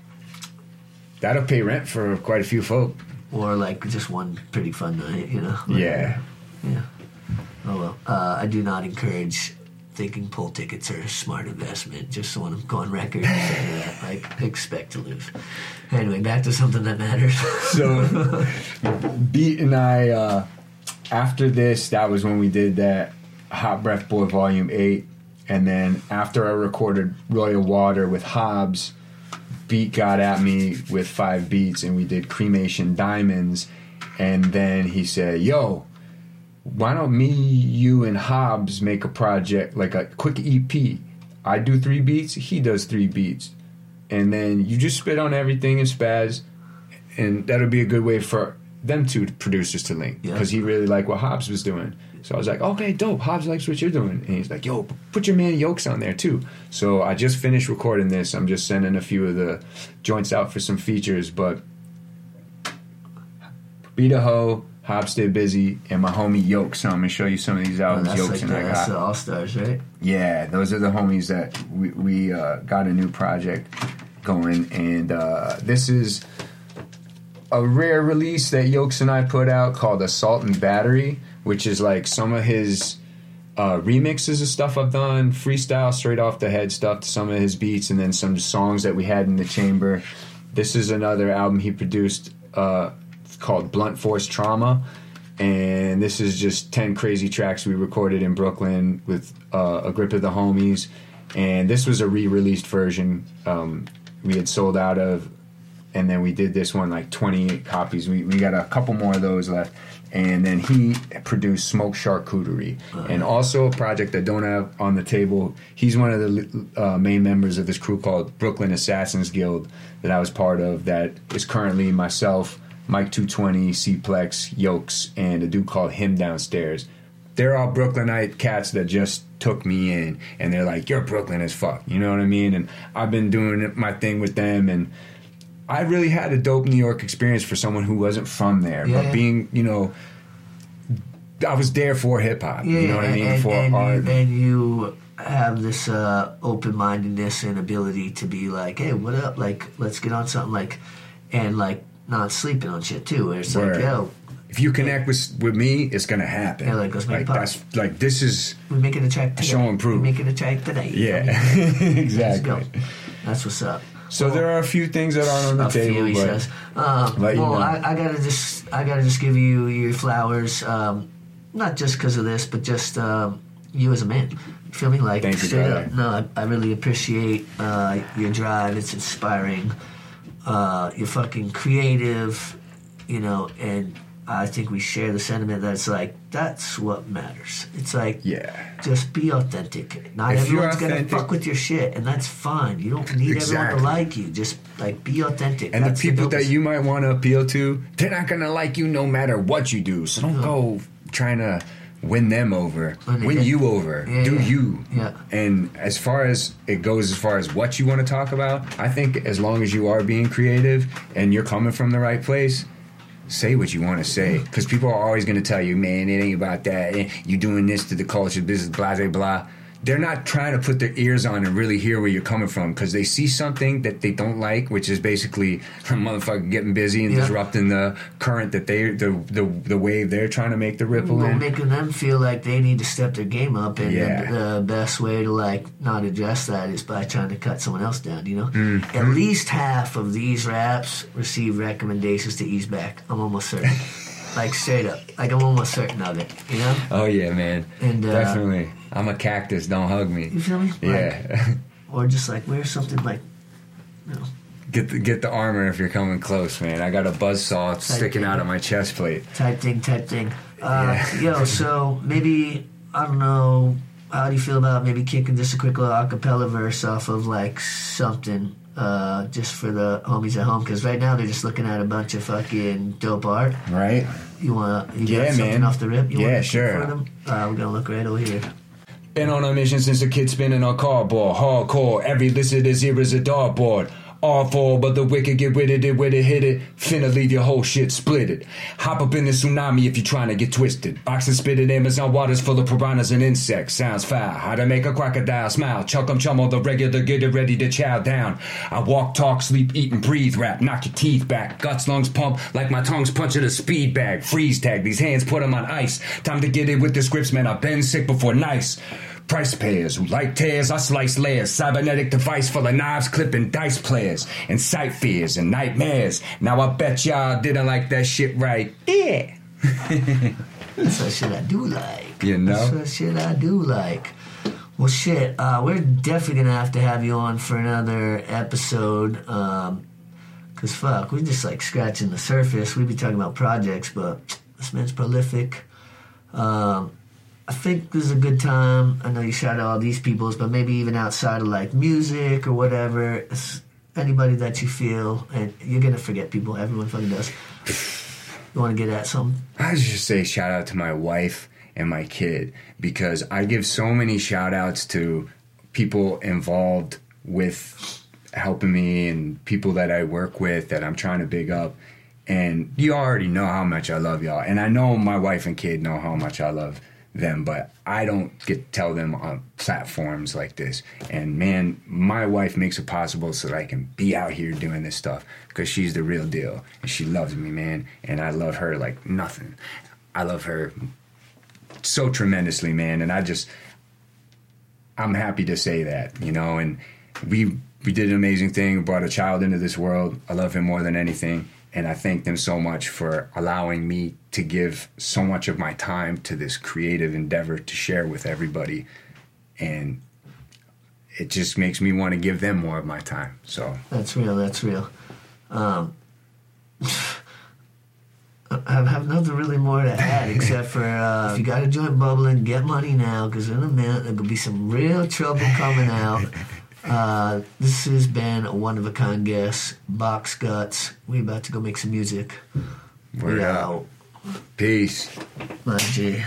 That'll pay rent for quite a few folk. or like just one pretty fun night, you know? Yeah. Yeah. Oh well. Uh, I do not encourage thinking pull tickets are a smart investment. Just so want to go on record and say that. Like, expect to lose. Anyway, back to something that matters. So, Beat and I, uh, after this, that was when we did that Hot Breath Boy Volume 8. And then after I recorded Royal Water with Hobbs, Beat got at me with five beats and we did Cremation Diamonds. And then he said, Yo, why don't me, you, and Hobbs make a project, like a quick EP? I do three beats, he does three beats. And then you just spit on everything and spaz and that'll be a good way for them two producers to link Yeah. because he really liked what Hobbs was doing. So I was like, okay, dope. Hobbs likes what you're doing, and he's like, yo, put your man Yokes on there too. So I just finished recording this. I'm just sending a few of the joints out for some features, but Beat a Ho, Hobbs Stay Busy, and my homie Yokes. So I'm gonna show you some of these Oh, albums that's Yokes like and the, I that's got. the All Stars, right? Yeah, those are the homies that we, we uh, got a new project going, and uh, this is a rare release that Yokes and I put out called Assault and Battery, which is like some of his uh, remixes of stuff I've done, freestyle, straight off the head stuff to some of his beats, and then some songs that we had in the chamber. This is another album he produced uh, called Blunt Force Trauma. And this is just 10 crazy tracks we recorded in Brooklyn with uh, a grip of the homies. And this was a re released version um, we had sold out of and then we did this one like 28 copies. We, we got a couple more of those left. And then he produced Smoke Charcuterie, and also a project I don't have on the table. He's one of the uh, main members of this crew called Brooklyn Assassins Guild that I was part of. That is currently myself, Mike 220, Cplex, Yokes, and a dude called Him Downstairs. They're all Brooklynite cats that just took me in, and they're like, "You're Brooklyn as fuck," you know what I mean? And I've been doing my thing with them, and I really had a dope New York experience for someone who wasn't from there. Yeah, but being, you know, I was there for hip hop. Yeah, you know what I and, mean? and, for and, art. you, and you have this uh, open mindedness and ability to be like, hey, what up? Like, let's get on something. Like, and like not sleeping on shit too. Where it's Word. like, yo, if you connect with with me, it's gonna happen. Yeah, like, let's make like that's like this is we making a track today. Show and prove. We making a track today. yeah, <laughs> Let's go. exactly. That's what's up. So there are a few things that aren't on the table, few, he but says. Um, you well, know. I, I gotta just, I gotta just give you your flowers, um, not just because of this, but just um, you as a man. Feel me? Like Thank you, straight up. No, I, I really appreciate uh, your drive. It's inspiring. Uh, you're fucking creative, you know, and I think we share the sentiment that it's like that's what matters. It's like yeah, just be authentic. Not If everyone's gonna fuck with your shit, and that's fine. You don't need everyone Exactly. to like you. Just like be authentic. and That's the people that you might want to appeal to, they're not gonna like you no matter what you do. So don't go trying to win them over. Win get- you over. Yeah, do yeah. you. Yeah. And as far as it goes, as far as what you want to talk about, I think as long as you are being creative and you're coming from the right place. Say what you want to say, because people are always going to tell you, "Man, it ain't about that. Eh, You doing this to the culture, business, blah blah blah." They're not trying to put their ears on and really hear where you're coming from, because they see something that they don't like, which is basically <laughs> a motherfucker getting busy and Yeah. disrupting the current that they the the the wave they're trying to make the ripple Well, in. making them feel like they need to step their game up, and Yeah. the, the best way to like not address that is by trying to cut someone else down. You know, Mm-hmm. at least half of these raps receive recommendations to ease back. I'm almost certain, <laughs> like straight up, like I'm almost certain of it. You know, Oh yeah, man, And, uh, definitely. I'm a cactus. Don't hug me. you feel me? Like, Yeah. <laughs> or just like wear something like, you know, Get the get the armor if you're coming close, man. I got a buzzsaw sticking out of my chest plate. type thing, type thing. Uh, Yeah. Yo, <laughs> so maybe I don't know. How do you feel about maybe kicking just a quick little acapella verse off of like something, uh, just for the homies at home? Because right now they're just looking at a bunch of fucking dope art. Right? You want to? You Yeah, something man. off the rip? You Yeah, sure. For them? Uh, we're gonna look right over here. Been on a mission since a kid spinning on cardboard. Hardcore. Every listener's here is a dartboard. For, but the wicked get with it, it with it, hit it. Finna leave your whole shit split it. Hop up in the tsunami if you're trying to get twisted. Boxing spit in Amazon waters full of piranhas and insects. Sounds foul. How to make a crocodile smile. Chuck 'em chum on the regular, get it ready to chow down. I walk, talk, sleep, eat, and breathe. Rap, knock your teeth back. Guts, lungs pump like my tongue's punching a speed bag. Freeze tag, these hands put 'em on ice. Time to get it with the scripts, man. I've been sick before nice. Price payers who like tears, I slice layers. Cybernetic device full of knives, clipping dice players. And sight fears and nightmares. Now I bet y'all didn't like that shit right. Yeah. <laughs> That's what shit I do like. You know? That's what shit I do like. Well, shit, uh, we're definitely gonna have to have you on for another episode. Um, Cause fuck, we're just like scratching the surface. We'd be talking about projects, but this man's prolific. Um, I think this is a good time. I know you shout out all these peoples, but maybe even outside of like music or whatever, anybody that you feel, and you're gonna forget people. Everyone fucking does. You want to get at something? I just say shout out to my wife and my kid because I give so many shout outs to people involved with helping me and people that I work with that I'm trying to big up. And you already know how much I love y'all. And I know my wife and kid know how much I love them, but I don't get to tell them on platforms like this. And man, my wife makes it possible so that I can be out here doing this stuff because she's the real deal. And she loves me, man. And I love her like nothing. I love her so tremendously, man. And I just, I'm happy to say that, you know. And we we did an amazing thing, brought a child into this world. I love him more than anything, and I thank them so much for allowing me to give so much of my time to this creative endeavor to share with everybody, and it just makes me want to give them more of my time. So That's real. That's real. Um, <laughs> I have nothing really more to add <laughs> except for uh, if you got a joint bubbling, get money now because in a minute there could be some real trouble coming out. <laughs> Uh, this has been a one of a kind guest, Box Guts. We about to go make some music. Word we up. out. peace. My G.